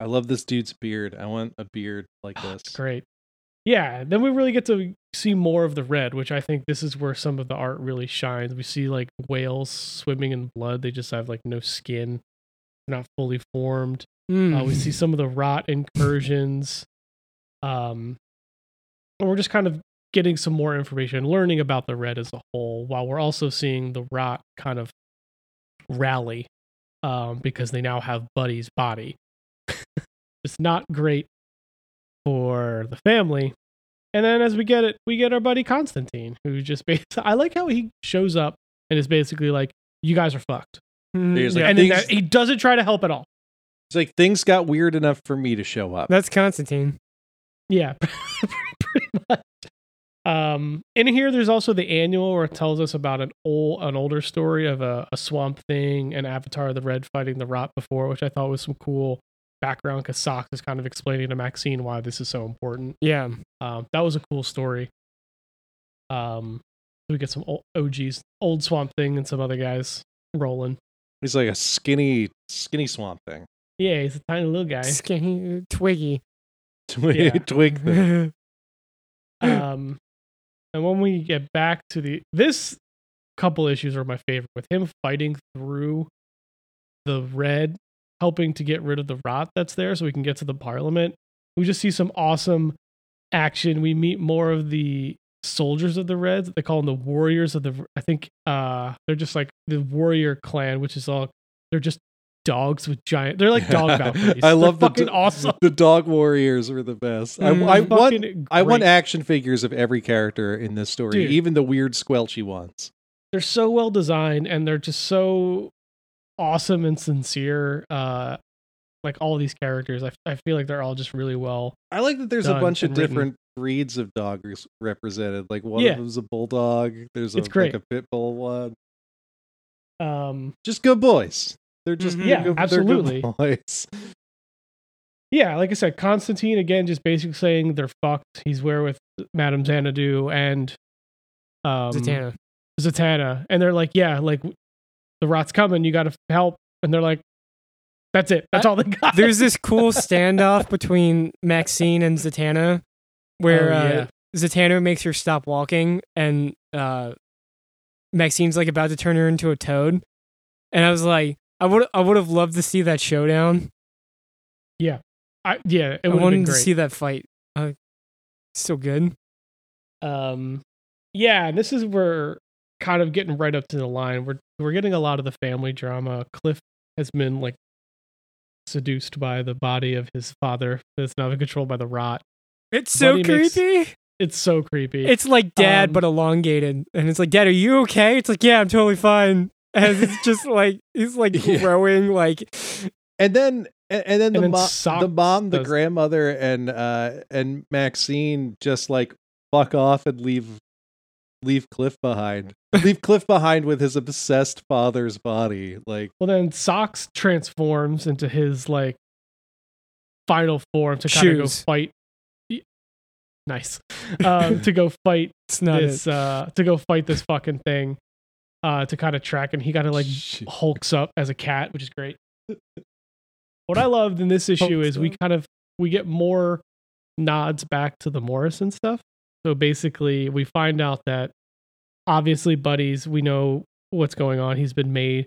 i love this dude's beard i want a beard like Oh, this great. Yeah, then we really get to see more of the red, which I think this is where some of the art really shines. We see like whales swimming in blood; they just have like no skin, they're not fully formed. Mm. Uh, we see some of the rot incursions. Um, and we're just kind of getting some more information, learning about the red as a whole, while we're also seeing the rot kind of rally um, because they now have Buddy's body. it's not great for the family. And then as we get it, we get our buddy Constantine, who just basically, I like how he shows up and is basically like, you guys are fucked. Like, yeah. and then things- that, he doesn't try to help at all. it's like things got weird enough for me to show up That's Constantine. Yeah, pretty much. Um, in here, there's also the annual where it tells us about an old, an older story of a, a swamp thing and Avatar of the Red fighting the Rot before, which I thought was some cool background because Socks is kind of explaining to Maxine why this is so important. Yeah. Um, that was a cool story. Um, we get some old OGs, old Swamp Thing, and some other guys rolling. he's like a skinny skinny swamp thing Yeah, he's a tiny little guy. Skinny Twiggy. twig, Yeah. twig thing. um and when we get back to the this couple issues are my favorite with him fighting through the red helping to get rid of the rot that's there so we can get to the parliament. We just see some awesome action. We meet more of the soldiers of the reds. They call them the warriors of the i think uh they're just like the warrior clan which is all they're just dogs with giant they're like dog valkyries I love They're the fucking do- awesome. the dog warriors were the best. I, Mm, I want Fucking I want action figures of every character in this story, Dude. even the weird squelchy ones. they're so well designed and they're just so awesome and sincere uh like all these characters I, I feel like they're all just really well I like that there's a bunch of and written. different breeds of dogs represented. Like one Yeah. of them's a bulldog. There's a, It's great. like a pit bull one. um Just good boys. They're just Mhm. Yeah, good, absolutely. good boys. yeah like i said constantine again just basically saying they're fucked he's where with madame xanadu and um Zatanna. zatanna and they're like yeah like the rot's coming you gotta help and they're like that's it that's all they got There's this cool standoff between Maxine and Zatanna where Oh, uh, yeah. Zatanna makes her stop walking, and uh, Maxine's like about to turn her into a toad, and I was like, I would I would have loved to see that showdown. Yeah, I, yeah, it I wanted to see that fight. Uh, so good. Um, yeah, and this is where kind of getting right up to the line. We're we're getting a lot of the family drama. Cliff has been like seduced by the body of his father that's now been controlled by the rot. It's so Buddy makes- creepy. It's so creepy. It's like dad, Um, but elongated, and it's like, Dad, are you okay? It's like, yeah, I'm totally fine. And it's just like he's like Yeah. growing, like and then and, and then the then mo- the mom, the does- grandmother, and uh and Maxine just like fuck off and leave leave Cliff behind. leave Cliff behind with his obsessed father's body. Like well, then Socks transforms into his like final form to kind of go fight. Nice. Um, to go fight it's not this uh to go fight this fucking thing uh to kind of track him he kind of like Shit. hulks up as a cat which is great what i loved in this issue Hulks is we up. kind of we get more nods back to the morrison stuff so basically we find out that obviously buddies we know what's going on he's been made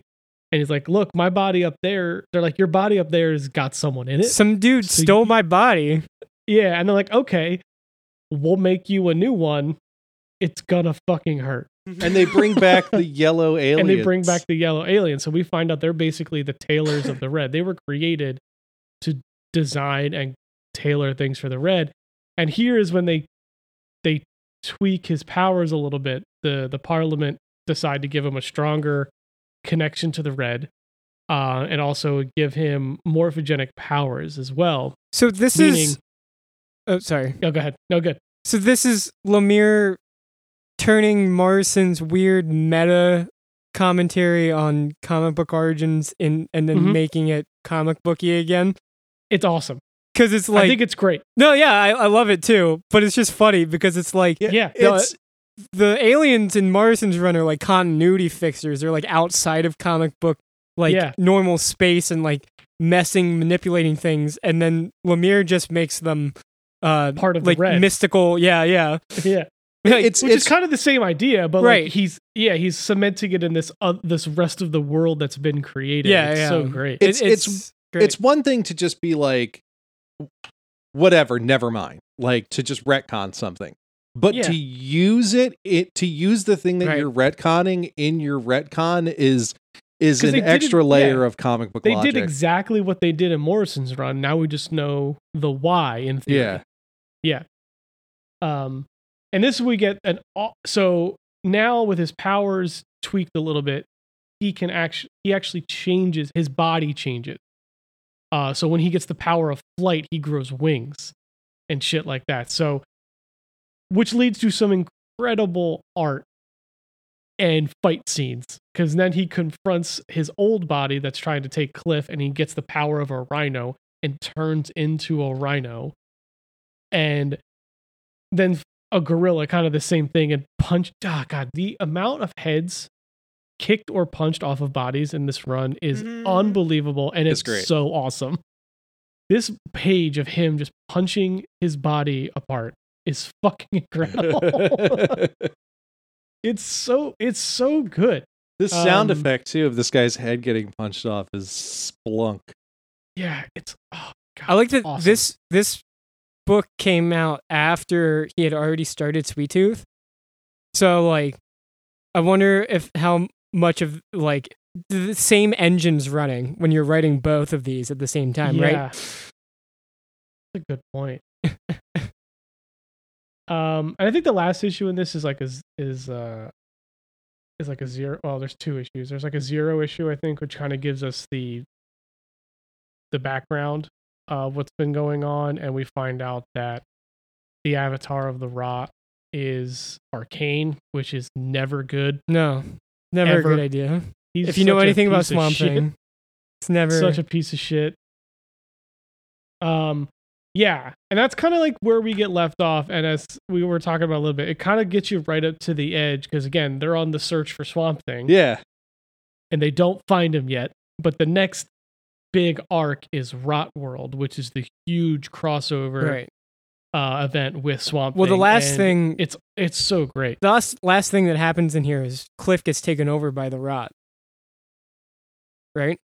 and he's like look my body up there they're like your body up there has got someone in it. it Some dude So stole you- my body. yeah and they're like okay we'll make you a new one it's gonna fucking hurt and they bring back the yellow alien. and they bring back the yellow alien. So we find out they're basically the tailors of the red. They were created to design and tailor things for the red. And here is when they they tweak his powers a little bit. The the parliament decide to give him a stronger connection to the red. Uh, and also give him morphogenic powers as well. So this Meaning, is. Oh, sorry. no, go ahead. No, good. So this is Lemire turning Morrison's weird meta commentary on comic book origins in and then Mhm. making it comic booky again. It's awesome. Because it's like I think it's great. no, yeah, I, I love it too. But it's just funny because it's like Yeah, Yeah. It's the aliens in Morrison's run are like continuity fixers. They're like outside of comic book, like Yeah. normal space and like messing, manipulating things. And then Lemire just makes them uh Part of the like red. mystical. Yeah, yeah. Yeah. Like, it's which it's is kind of the same idea, but Right. like he's yeah he's cementing it in this uh, this rest of the world that's been created. Yeah, it's yeah. so great. It's- It- it's- great. it's one thing to just be like whatever never mind like to just retcon something but Yeah. to use it it to use the thing that Right. you're retconning in your retcon is is an extra layer yeah. of comic book they logic did exactly what they did in Morrison's run. Now we just know the why in theory. yeah Yeah. Um, and this we get an so now with his powers tweaked a little bit, he can actually he actually changes his body changes. Uh, so when he gets the power of flight, he grows wings and shit like that. So, which leads to some incredible art and fight scenes because then he confronts his old body that's trying to take Cliff, and he gets the power of a rhino and turns into a rhino and then a gorilla, kind of the same thing, and punch. Ah, God, the amount of heads kicked or punched off of bodies in this run is Mhm. unbelievable, and It's it's, great. so awesome. This page of him just punching his body apart is fucking incredible. it's so it's so good. this sound Um, effect too of this guy's head getting punched off is splunk Yeah, it's. Oh, God, I like that awesome. this this book came out after he had already started Sweet Tooth. So like I wonder if how much of like the same engine's running when you're writing both of these at the same time, right? yeah. right? That's a good point. um, and I think the last issue in this is like is is uh is like a zero. Well, there's two issues. There's like a zero issue, I think, which kind of gives us the the background of what's been going on, and we find out that the avatar of the rot is arcane, which is never good. No. Never Ever. a good idea. He's if you know anything about Swamp shit. Thing, it's never such a piece of shit. Um, yeah, and that's kind of like where we get left off. And as we were talking about a little bit, it kind of gets you right up to the edge because again, they're on the search for Swamp Thing, yeah and they don't find him yet. But the next big arc is Rot World, which is the huge crossover right. Uh, event with Swamp. Well, the last thing- it's it's so great. The last, last thing that happens in here is Cliff gets taken over by the rot. Right?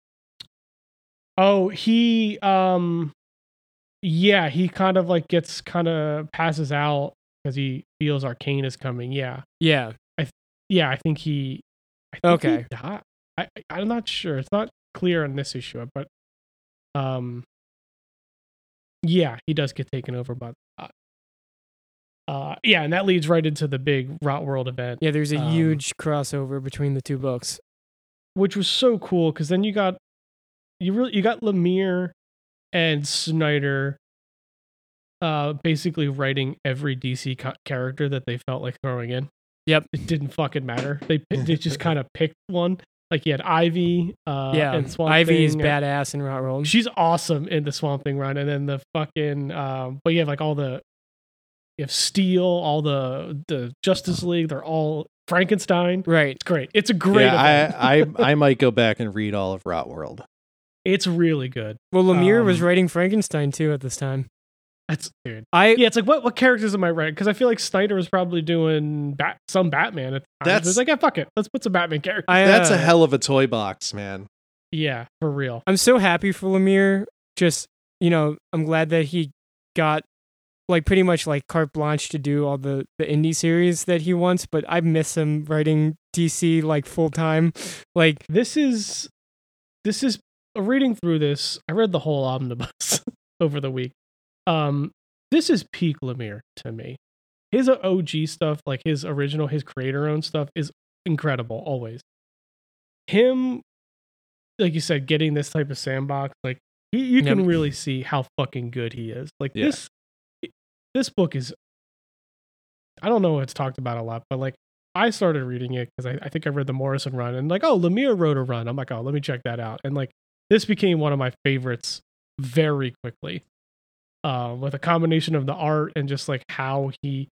Oh, he um yeah, he kind of like gets kind of passes out because he feels Arcane is coming. Yeah. Yeah. Yeah, I think he I think he Okay. I I- I'm not sure. It's not clear on this issue, but um yeah, he does get taken over by the rot. Uh yeah, and that leads right into the big Rot World event. Yeah, there's a Um, huge crossover between the two books. which was so cool because then you got you really you got Lemire and Snyder uh basically writing every DC co- character that they felt like throwing in. Yep. It didn't fucking matter. They they just kind of picked one. Like you had Ivy uh yeah. and Swamp Ivy is Thing. badass in Rot World. She's awesome in the Swamp Thing run and then the fucking um but you have like all the you have Steel, all the the Justice League, they're all Frankenstein. Right. It's great. It's a great event. yeah, I, I I might go back and read all of Rot World. It's really good. Well, Lemire was Um, writing Frankenstein too at this time. That's dude. I Yeah, it's like what what characters am I writing? Because I feel like Snyder was probably doing bat, some Batman at the time. That's- It's like, yeah, fuck it, let's put some Batman characters. I, That's a uh, hell of a toy box, man. yeah, for real. I'm so happy for Lemire. Just you know, I'm glad that he got like pretty much like carte blanche to do all the the indie series that he wants. But I miss him writing DC like full time. Like This is this is a reading through this. I read the whole omnibus over the week. Um, this is peak Lemire to me. His OG stuff, like his original, his creator owned stuff, is incredible always. Him, like you said, getting this type of sandbox, like you, you can Yep. really see how fucking good he is. Like Yeah. this, this book is. I don't know. It's talked about a lot, but like I started reading it because I, I think I read the Morrison run and like, oh, Lemire wrote a run. I'm like, oh, let me check that out. And like, this became one of my favorites very quickly. Uh, with a combination of the art and just like how he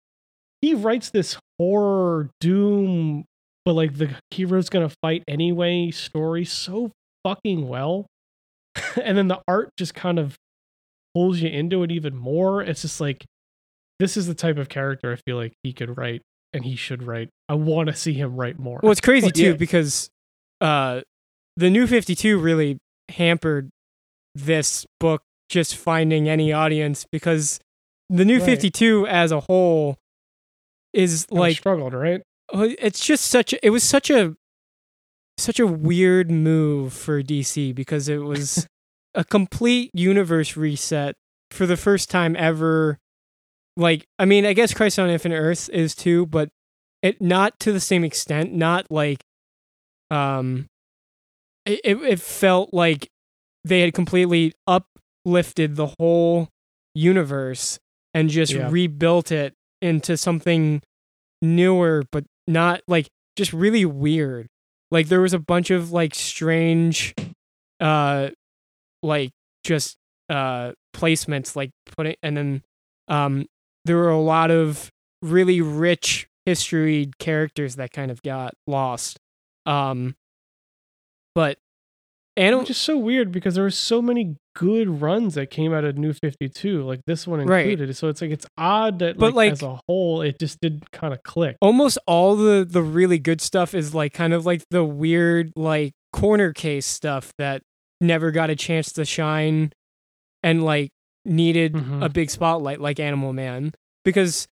he writes this horror doom, but like the hero's gonna fight anyway story so fucking well. and then the art just kind of pulls you into it even more. It's just like this is the type of character I feel like he could write and he should write. I want to see him write more. well, it's crazy Well, too yeah. because uh, the new Fifty Two really hampered this book just finding any audience because the new Right. 52 as a whole is like struggled, right? Oh, it's just such a, it was such a such a weird move for DC because it was a complete universe reset for the first time ever like I mean I guess Crisis on Infinite Earth is too but it not to the same extent not like um it it, felt like they had completely uplifted the whole universe and just Yeah. rebuilt it into something newer but not like just really weird like there was a bunch of like strange uh like just uh placements like putting and then um there were a lot of really rich history characters that kind of got lost um but animal Which is so weird because there were so many good runs that came out of New 52, like this one Right. included. So it's like it's odd that But, like, like- as a whole it just did kind of click. almost all the the really good stuff is like kind of like the weird like corner case stuff that never got a chance to shine and like needed Mhm. a big spotlight like Animal Man because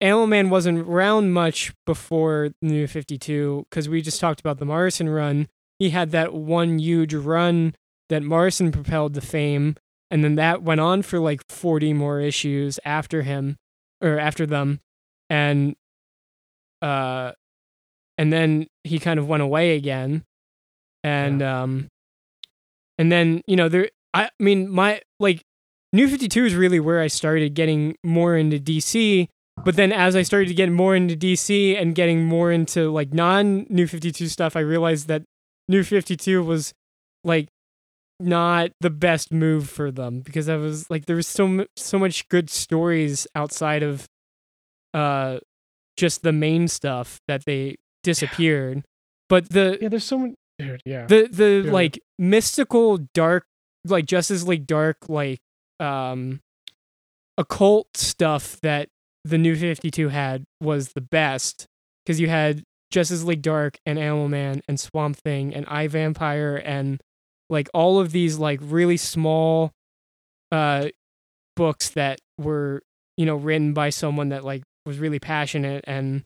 Animal Man wasn't around much before New 52 cuz we just talked about the Morrison run. He had that one huge run that Morrison propelled to fame and then that went on for like 40 more issues after him or after them and uh and then he kind of went away again and um and then you know there i mean my like new 52 is really where i started getting more into dc but then as i started to get more into dc and getting more into like non new 52 stuff i realized that new 52 was like not the best move for them because I was like there was so so much good stories outside of uh just the main stuff that they disappeared. But the Yeah, there's so many dude, yeah. the the Yeah. like mystical dark like Justice League dark like um occult stuff that the New Fifty Two had was the best because you had Justice League Dark and Animal Man and Swamp Thing and I Vampire and like all of these like really small uh books that were you know written by someone that like was really passionate and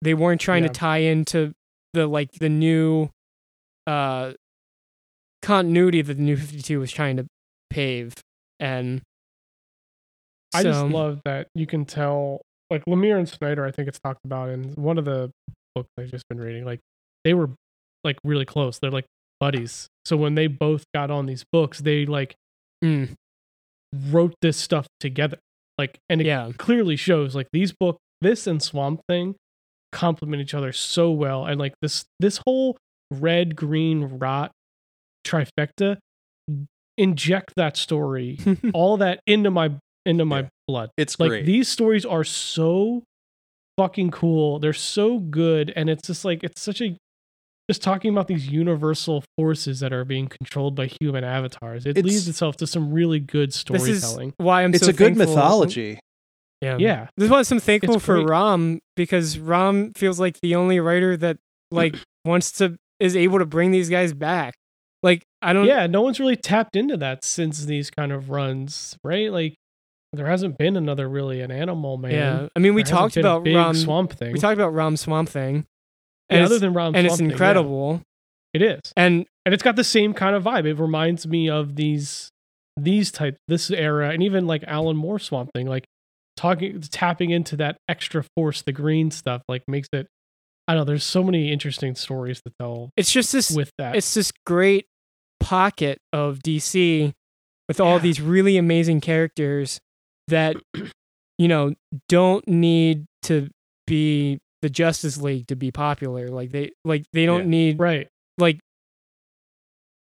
they weren't trying Yeah. to tie into the like the new uh continuity that the new 52 was trying to pave and I just love that you can tell, like Lemire and Snyder. I think it's talked about in one of the books I've just been reading. Like they were like really close. They're like buddies. So when they both got on these books, they like Mm, wrote this stuff together. Like, and it yeah clearly shows like these book, this and Swamp Thing, complement each other so well. And like this, this whole red, green, rot trifecta, inject that story, all that into my into my Yeah. blood. It's like great. these stories are so fucking cool. They're so good and it's just like it's such a just talking about these universal forces that are being controlled by human avatars it It's- leads itself to some really good this is storytelling. why i'm it's so a good thankful- mythology. yeah. Yeah. This is why i'm thankful It's for great. ram because ram feels like the only writer that like wants to is able to bring these guys back. Like i don't yeah no one's really tapped into that since these kind of runs right? Like there hasn't been another really an animal man yeah i mean we There talked about big ram swamp thing we talked about ram swamp thing Yeah, and other it's, than Ram and it's Swamp Thing, yeah. incredible it is and and it's got the same kind of vibe. It reminds me of these these type this era, and even like Alan Moore Swamp Thing, like talking tapping into that extra force, the green stuff, like makes it. I don't know. There's so many interesting stories to tell it's just this with that. it's this great pocket of DC with all Yeah. these really amazing characters that you know don't need to be the Justice League to be popular. Like they like they don't Yeah. need right, like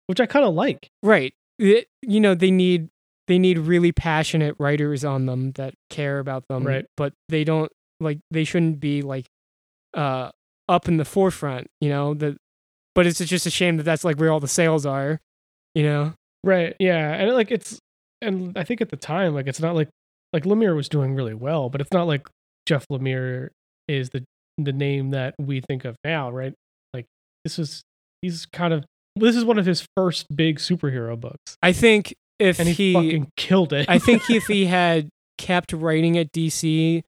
which I kind of like. right. It- you know they need they need really passionate writers on them that care about them. Right. But they don't like they shouldn't be like uh up in the forefront, you know, that but it's just a shame that that's like where all the sales are, you know. Right, yeah, and like it's, and I think at the time, like it's not like like Lemire was doing really well, but it's not like Jeff Lemire is the the name that we think of now, right? Like this is he's kind of this is one of his first big superhero books, I think if and he, he, fucking killed it. I think if he had kept writing at DC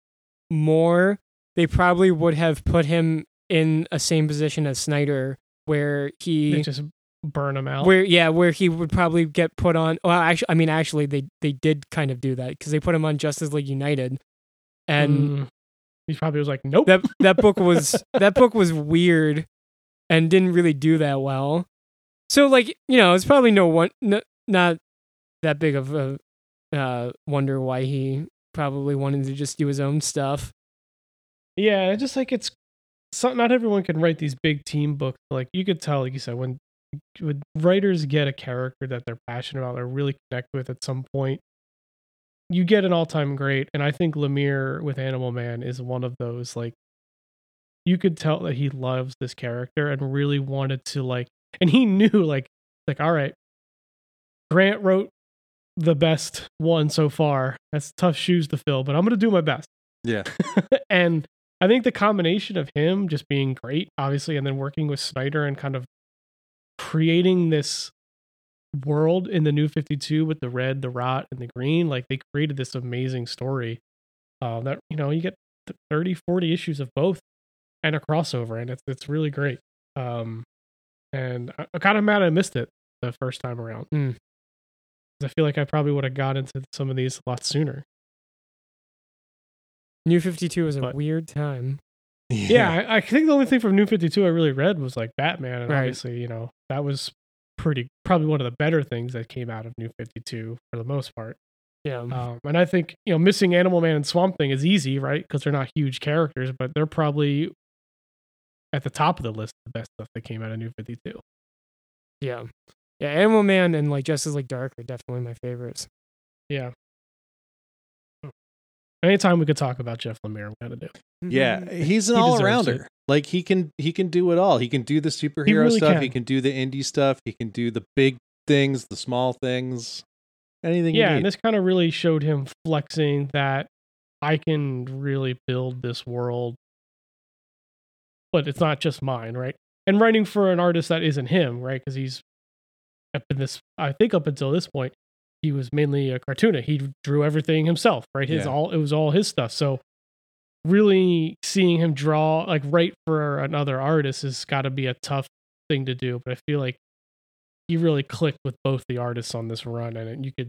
more, they probably would have put him in a same position as Snyder, where they he, just burn him out. where yeah, where he would probably get put on. Well, actually, I mean, actually, they they did kind of do that because they put him on Justice League United, and Mm. he probably was like, nope. that that book was that book was weird and didn't really do that well. So like you know, it's probably no one no, not that big of a uh, wonder why he probably wanted to just do his own stuff. Yeah, just like it's so, not everyone can write these big team books. Like you could tell, like you said, when when writers get a character that they're passionate about or really connect with at some point, you get an all time great. And I think Lemire with Animal Man is one of those. Like you could tell that he loves this character and really wanted to like, and he knew like like all right, Grant wrote the best one so far. That's tough shoes to fill, but I'm gonna do my best Yeah. and I think the combination of him just being great, obviously, and then working with Snyder and kind of creating this world in the new 52 with the red, the rot, and the green, like they created this amazing story. Uh, that, you know, you get th- 30, 40 issues of both and a crossover, and it's, it's really great. Um, and I, I'm kind of mad I missed it the first time around. 'Cause I feel like I probably would have got into some of these a lot sooner. New Fifty Two was a But- weird time. Yeah, I, I think the only thing from New Fifty Two I really read was like Batman, and Right. obviously, you know, that was pretty probably one of the better things that came out of New Fifty Two for the most part. Yeah, Um, and I think you know, missing Animal Man and Swamp Thing is easy, right? Because they're not huge characters, but they're probably at the top of the list of the best stuff that came out of New Fifty Two. yeah, yeah. Animal Man and like Justice League Dark are definitely my favorites. Yeah. Anytime we could talk about Jeff Lemire, we gotta do. Mm-hmm. Yeah, he's an He all deserves arounder. Like he can he can do it all. He can do the superhero really stuff. can. He can do the indie stuff. He can do the big things, the small things. anything yeah, you and this kind of really showed him flexing that I can really build this world, but it's not just mine, right? And writing for an artist that isn't him, right? Because he's up in this, I think up until this point, he was mainly a cartoonist. He drew everything himself, right? His Yeah. all it was all his stuff. So really seeing him draw, like write for another artist, has got to be a tough thing to do. But I feel like he really clicked with both the artists on this run, and you could.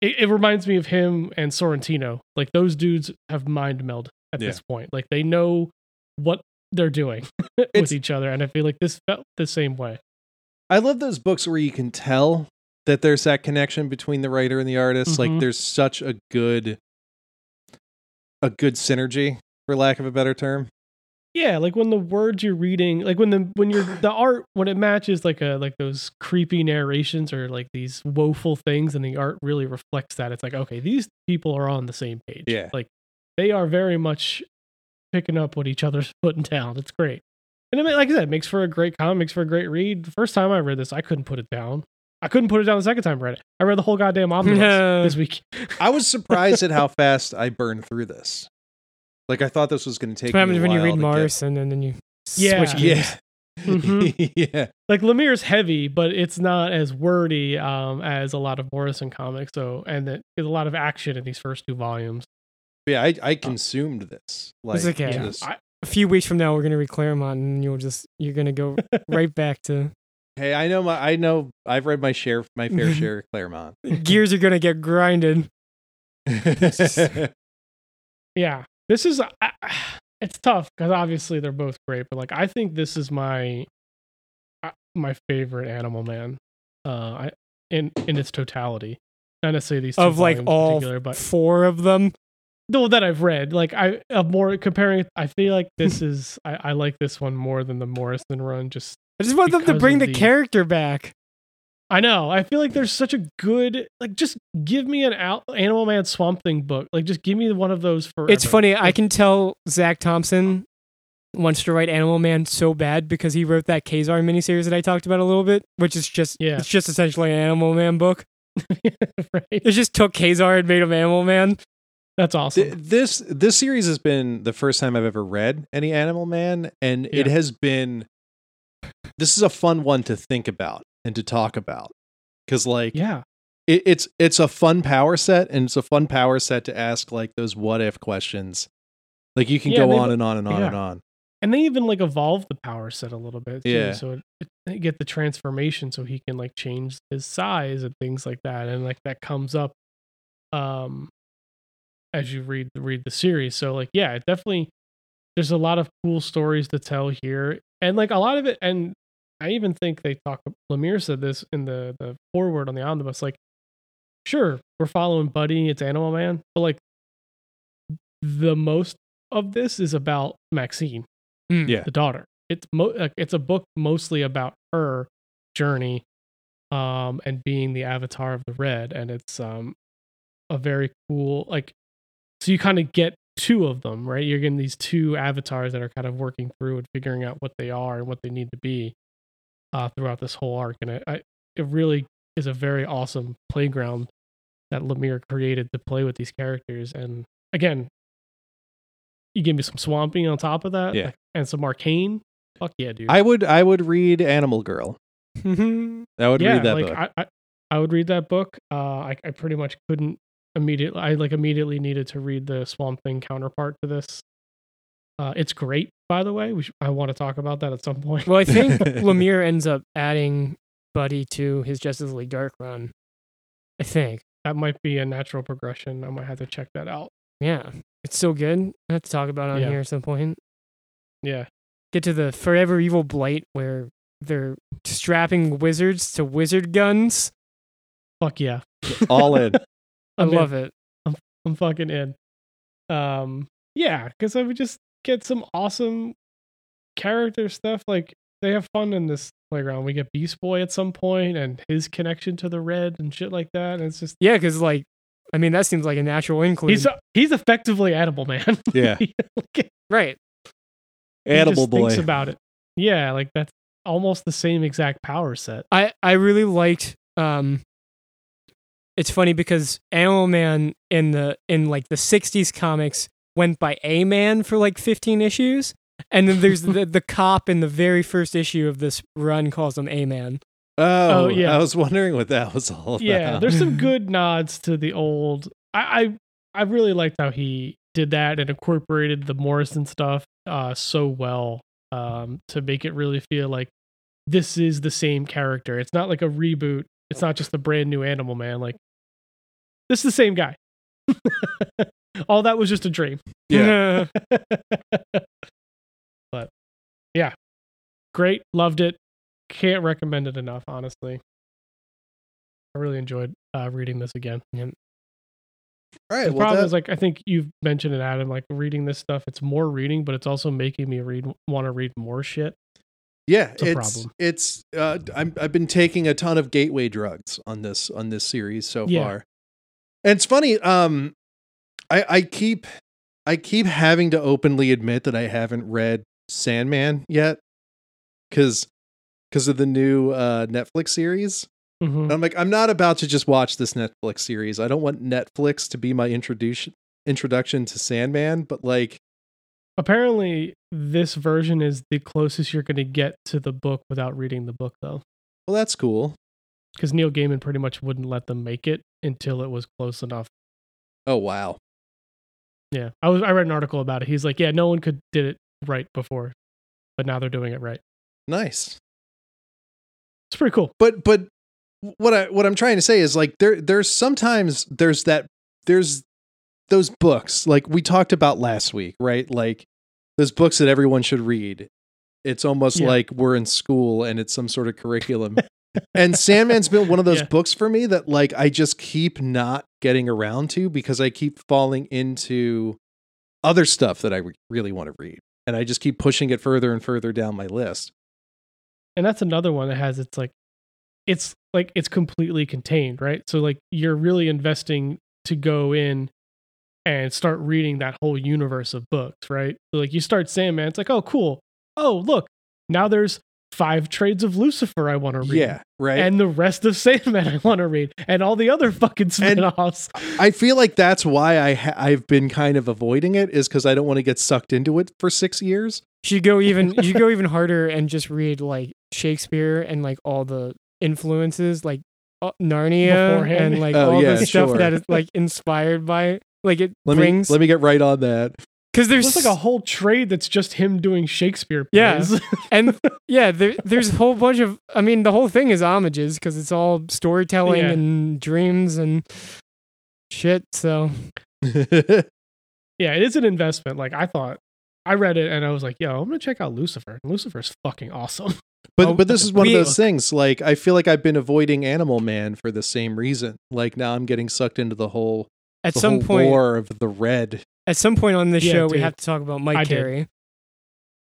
It, it reminds me of him and Sorrentino. Like those dudes have mind meld at Yeah. this point. Like they know what they're doing with each other, and I feel like this felt the same way. I love those books where you can tell that there's that connection between the writer and the artist. Like Mhm. there's such a good a good synergy, for lack of a better term. Yeah, like when the words you're reading, like when the when you're the art when it matches like a like those creepy narrations or like these woeful things, and the art really reflects that. It's like okay, these people are on the same page. Yeah. like they are very much picking up what each other's putting down. It's great, and I mean, like I said, it makes for a great comic, makes for a great read. The first time I read this, I couldn't put it down. I couldn't put it down the second time I read it. I read the whole goddamn omnibus this week. I was surprised at how fast I burned through this. Like I thought this was going to take. What happens when you read to get- Morrison and then you Yeah. switch gears? Yeah. Mhm. yeah. like Lemire's heavy, but it's not as wordy um, as a lot of Morrison comics. So, and that there's a lot of action in these first two volumes. Yeah, I, I consumed this. Like, It's okay. Just- I, A few weeks from now, we're gonna read Claremont, and you'll just you're gonna go right back to hey, I know my I know I've read my share my fair share of Claremont. gears are gonna get grinded. yeah, this is I, it's tough because obviously they're both great, but like I think this is my uh, my favorite Animal Man, uh, I, in in its totality. Not necessarily these two Of like in all particular, but four of them. no, that I've read. Like I, of more comparing. I feel like this is I, I like this one more than the Morrison run. Just I just want them to bring the the- character back. I know. I feel like there's such a good like. Just give me an Al- Animal Man Swamp Thing book. Like, just give me one of those for. It's funny. I can tell Zac Thompson wants to write Animal Man so bad because he wrote that Ka-Zar miniseries that I talked about a little bit, which is just Yeah. it's just essentially an Animal Man book. right. It just took Ka-Zar and made him Animal Man. That's awesome. Th- this this series has been the first time I've ever read any Animal Man, and it has been. This is a fun one to think about and to talk about, because like yeah. it, it's it's a fun power set, and it's a fun power set to ask like those what if questions. Like you can Yeah, go on and on and on yeah. and on. And they even like evolve the power set a little bit. Too, Yeah. So it, it, they get the transformation so he can like change his size and things like that. And like that comes up um as you read read the series. So like yeah, it definitely there's a lot of cool stories to tell here. And like a lot of it and I even think they talk Lemire said this in the the forward on the omnibus, like sure, we're following Buddy, it's Animal Man, but like the most of this is about Maxine Hmm. Yeah. the daughter. It's mo- like, it's a book mostly about her journey, um, and being the avatar of the red, and it's um, a very cool like. So you kind of get two of them, right? You're getting these two avatars that are kind of working through and figuring out what they are and what they need to be, uh, throughout this whole arc, and it I, it really is a very awesome playground that Lemire created to play with these characters, and again. You give me some Swamp Thing on top of that, Yeah. and some arcane. Fuck yeah, dude. I would I would read Animal Girl. I would yeah, read that like book. I, I, I would read that book. Uh, I, I pretty much couldn't immediately. I like immediately needed to read the Swamp Thing counterpart to this. Uh, it's great, by the way. We should, I want to talk about that at some point. Well, I think Lemire ends up adding Buddy to his Justice League Dark run. I think. that might be a natural progression. I might have to check that out. Yeah. It's so good. I have to talk about it on Yeah. here at some point. Yeah, Get to the Forever Evil Blight where they're strapping wizards to wizard guns. fuck yeah. All in. I I'm in. love it. I'm I'm fucking in. Um, yeah, because I would just get some awesome character stuff. Like they have fun in this playground. We get Beast Boy at some point and his connection to the red and shit like that. And it's just Yeah, because like, I mean, that seems like a natural include. he's he's effectively Animal Man. Yeah. Like, right. he Animal Boy. thinks about it. Yeah, like that's almost the same exact power set. I I really liked um it's funny because Animal Man in the in like the '60s comics went by A Man for like 15 issues, and then there's the the cop in the very first issue of this run calls him A Man. Oh, Oh, yeah. I was wondering what that was all about. Yeah, there's some good nods to the old. I, I I really liked how he did that and incorporated the Morrison stuff uh so well um to make it really feel like this is the same character. It's not like a reboot. It's not just a brand new Animal Man. Like this is the same guy. All that was just a dream. Yeah. but yeah, great. Loved it. Can't recommend it enough, honestly. I really enjoyed uh, reading this again. All right. The Well, problem that- is, like, I think you've mentioned it, Adam. Like, reading this stuff, it's more reading, but it's also making me read, want to read more shit. yeah, it's a it's problem. it's. Uh, I'm I've been taking a ton of gateway drugs on this on this series so Yeah. far, it's funny. Um, I I keep I keep having to openly admit that I haven't read Sandman yet, because because of the new uh, Netflix series. Mhm. And I'm like, I'm not about to just watch this Netflix series. I don't want Netflix to be my introduction introduction to Sandman, but like, Apparently, this version is the closest you're going to get to the book without reading the book, though, well, that's cool. because Neil Gaiman pretty much wouldn't let them make it until it was close enough. Oh wow. Yeah, I was I read an article about it. He's like, yeah, no one could did it right before, but now they're doing it right. Nice. It's pretty cool. But but what I what I'm trying to say is like there there's sometimes there's that there's those books like we talked about last week, right? Like those books that everyone should read. It's almost Yeah. like we're in school and it's some sort of curriculum. and Sandman's been one of those Yeah. books for me that like I just keep not getting around to because I keep falling into other stuff that I re- really want to read. And I just keep pushing it further and further down my list. and that's another one that has it's like it's like it's completely contained right so like you're really investing to go in and start reading that whole universe of books right so like you start sandman it's like oh cool oh look now there's five trades of lucifer i want to read Yeah, right. and the rest of sandman i want to read and all the other fucking spin-offs I feel like that's why I ha- I've been kind of avoiding it is because I don't want to get sucked into it for six years. You should go even you should go even harder and just read like Shakespeare and like all the influences like uh, Narnia Beforehand. and like Oh, all yeah, the stuff sure. that is like inspired by it. Like it Let brings me let me get right on that. Because there's there's like a whole trade that's just him doing shakespeare plays. Yeah. and yeah, there, there's a whole bunch of. I mean, the whole thing is homages because it's all storytelling Yeah. and dreams and shit. So yeah, it is an investment. Like I thought, I read it and I was like, yo, I'm gonna check out Lucifer. Lucifer's fucking awesome. but Oh, but this is one of those things. Like I feel like I've been avoiding Animal Man for the same reason. Like now I'm getting sucked into the whole at the some whole point, lore of the red. At some point on this Yeah, show, we have to talk about Mike I did. Carey.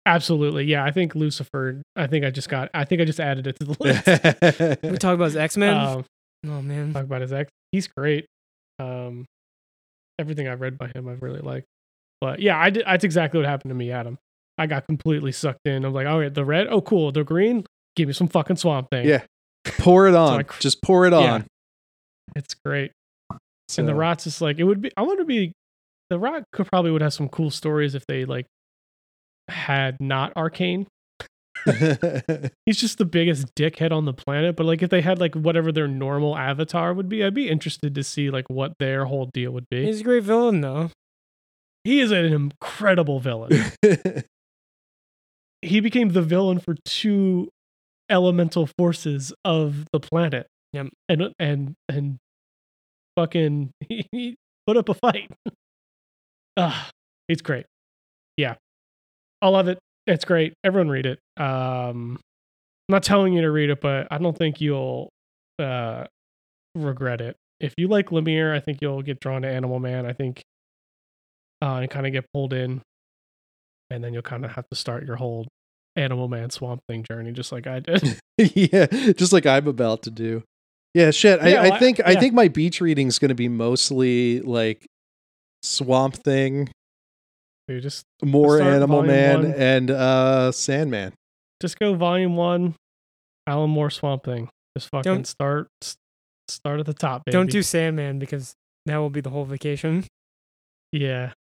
Absolutely, yeah. I think Lucifer. I think I just got. I think I just added it to the list. We talk about his X Men. um, oh man, talk about his ex. He's great. Um, everything I've read by him, I've really liked. But yeah, I did. That's exactly what happened to me, Adam. I got completely sucked in. I'm like, oh, yeah, the red. Oh, cool. The green. Give me some fucking swamp thing. Yeah. pour it on. I cr- Just pour it Yeah. on. it's great. So, And the Rot's just like it would be. I want to be. The Rot could probably would have some cool stories if they like had not arcane. He's just the biggest dickhead on the planet. But like if they had like whatever their normal avatar would be, I'd be interested to see like what their whole deal would be. he's a great villain though. he is an incredible villain. he became the villain for two elemental forces of the planet. Yep. And and and fucking he, he put up a fight. Ah, it's great. Yeah. I love it. It's great. Everyone read it. Um I'm not telling you to read it, but I don't think you'll uh regret it. If you like Lemire, I think you'll get drawn to Animal Man. I think uh and kind of get pulled in and then you'll kind of have to start your whole Animal Man Swamp Thing journey, just like I did. yeah, just like I'm about to do. Yeah, shit. Yeah, I, well, I I- think I yeah. think my beach reading is going to be mostly like Swamp Thing, Dude, just more Start Animal Man, one. and uh Sandman. just go volume one, Alan Moore Swamp Thing. Just fucking Don't- start. Start at the top, baby. Don't do Sandman because that will be the whole vacation. Yeah,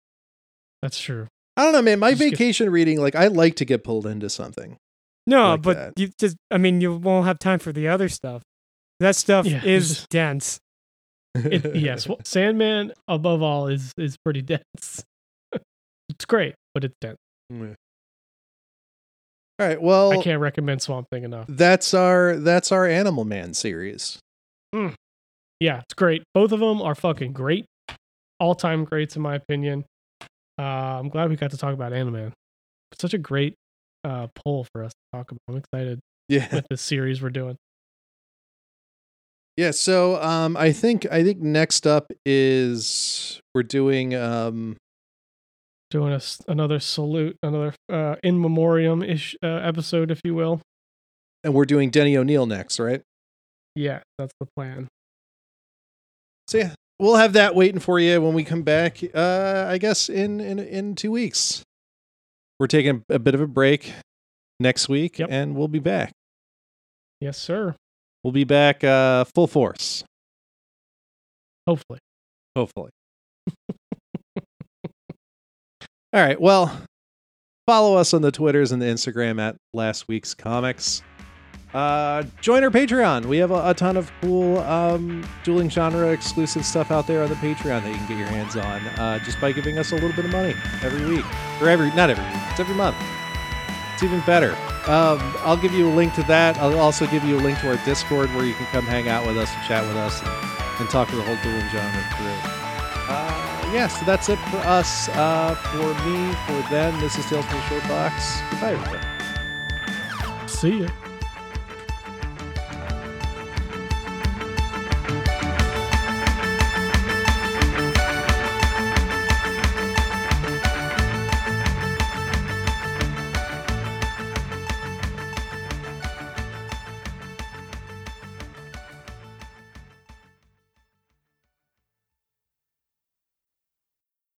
that's true. I don't know, man. My Just get- vacation reading, like I like to get pulled into something. No, Like but that. you just I mean you won't have time for the other stuff. That stuff Yeah, is just- dense. It, yes, well, Sandman above all is is pretty dense. it's great, but it's dense. Yeah. All right. Well, I can't recommend Swamp Thing enough. that's our that's our Animal Man series. Yeah, it's great. Both of them are fucking great, all time greats in my opinion. Uh, I'm glad we got to talk about Animan. It's such a great uh, poll for us to talk about. I'm excited Yeah. with this series we're doing. Yeah. So um, I think I think next up is we're doing um Doing a another salute, another uh, in memoriam ish uh, episode, if you will. and we're doing Denny O'Neil next, right? Yeah, that's the plan. So yeah, we'll have that waiting for you when we come back. Uh, I guess in in in two weeks. We're taking a bit of a break next week, Yep. and we'll be back. Yes, sir. We'll be back uh, full force, Hopefully. hopefully. All right. Well, follow us on the Twitters and the Instagram at Last Week's Comics. Uh, join our Patreon. We have a, a ton of cool um, dueling genre exclusive stuff out there on the Patreon that you can get your hands on uh, just by giving us a little bit of money every week, or every not every week, it's every month. It's even better. Um, I'll give you a link to that. I'll also give you a link to our Discord where you can come hang out with us and chat with us and, and talk to the whole dueling genre crew. Uh, yeah, so that's it for us. Uh, for me, for them, this is Tales from the Short Box. Goodbye, everybody. See ya.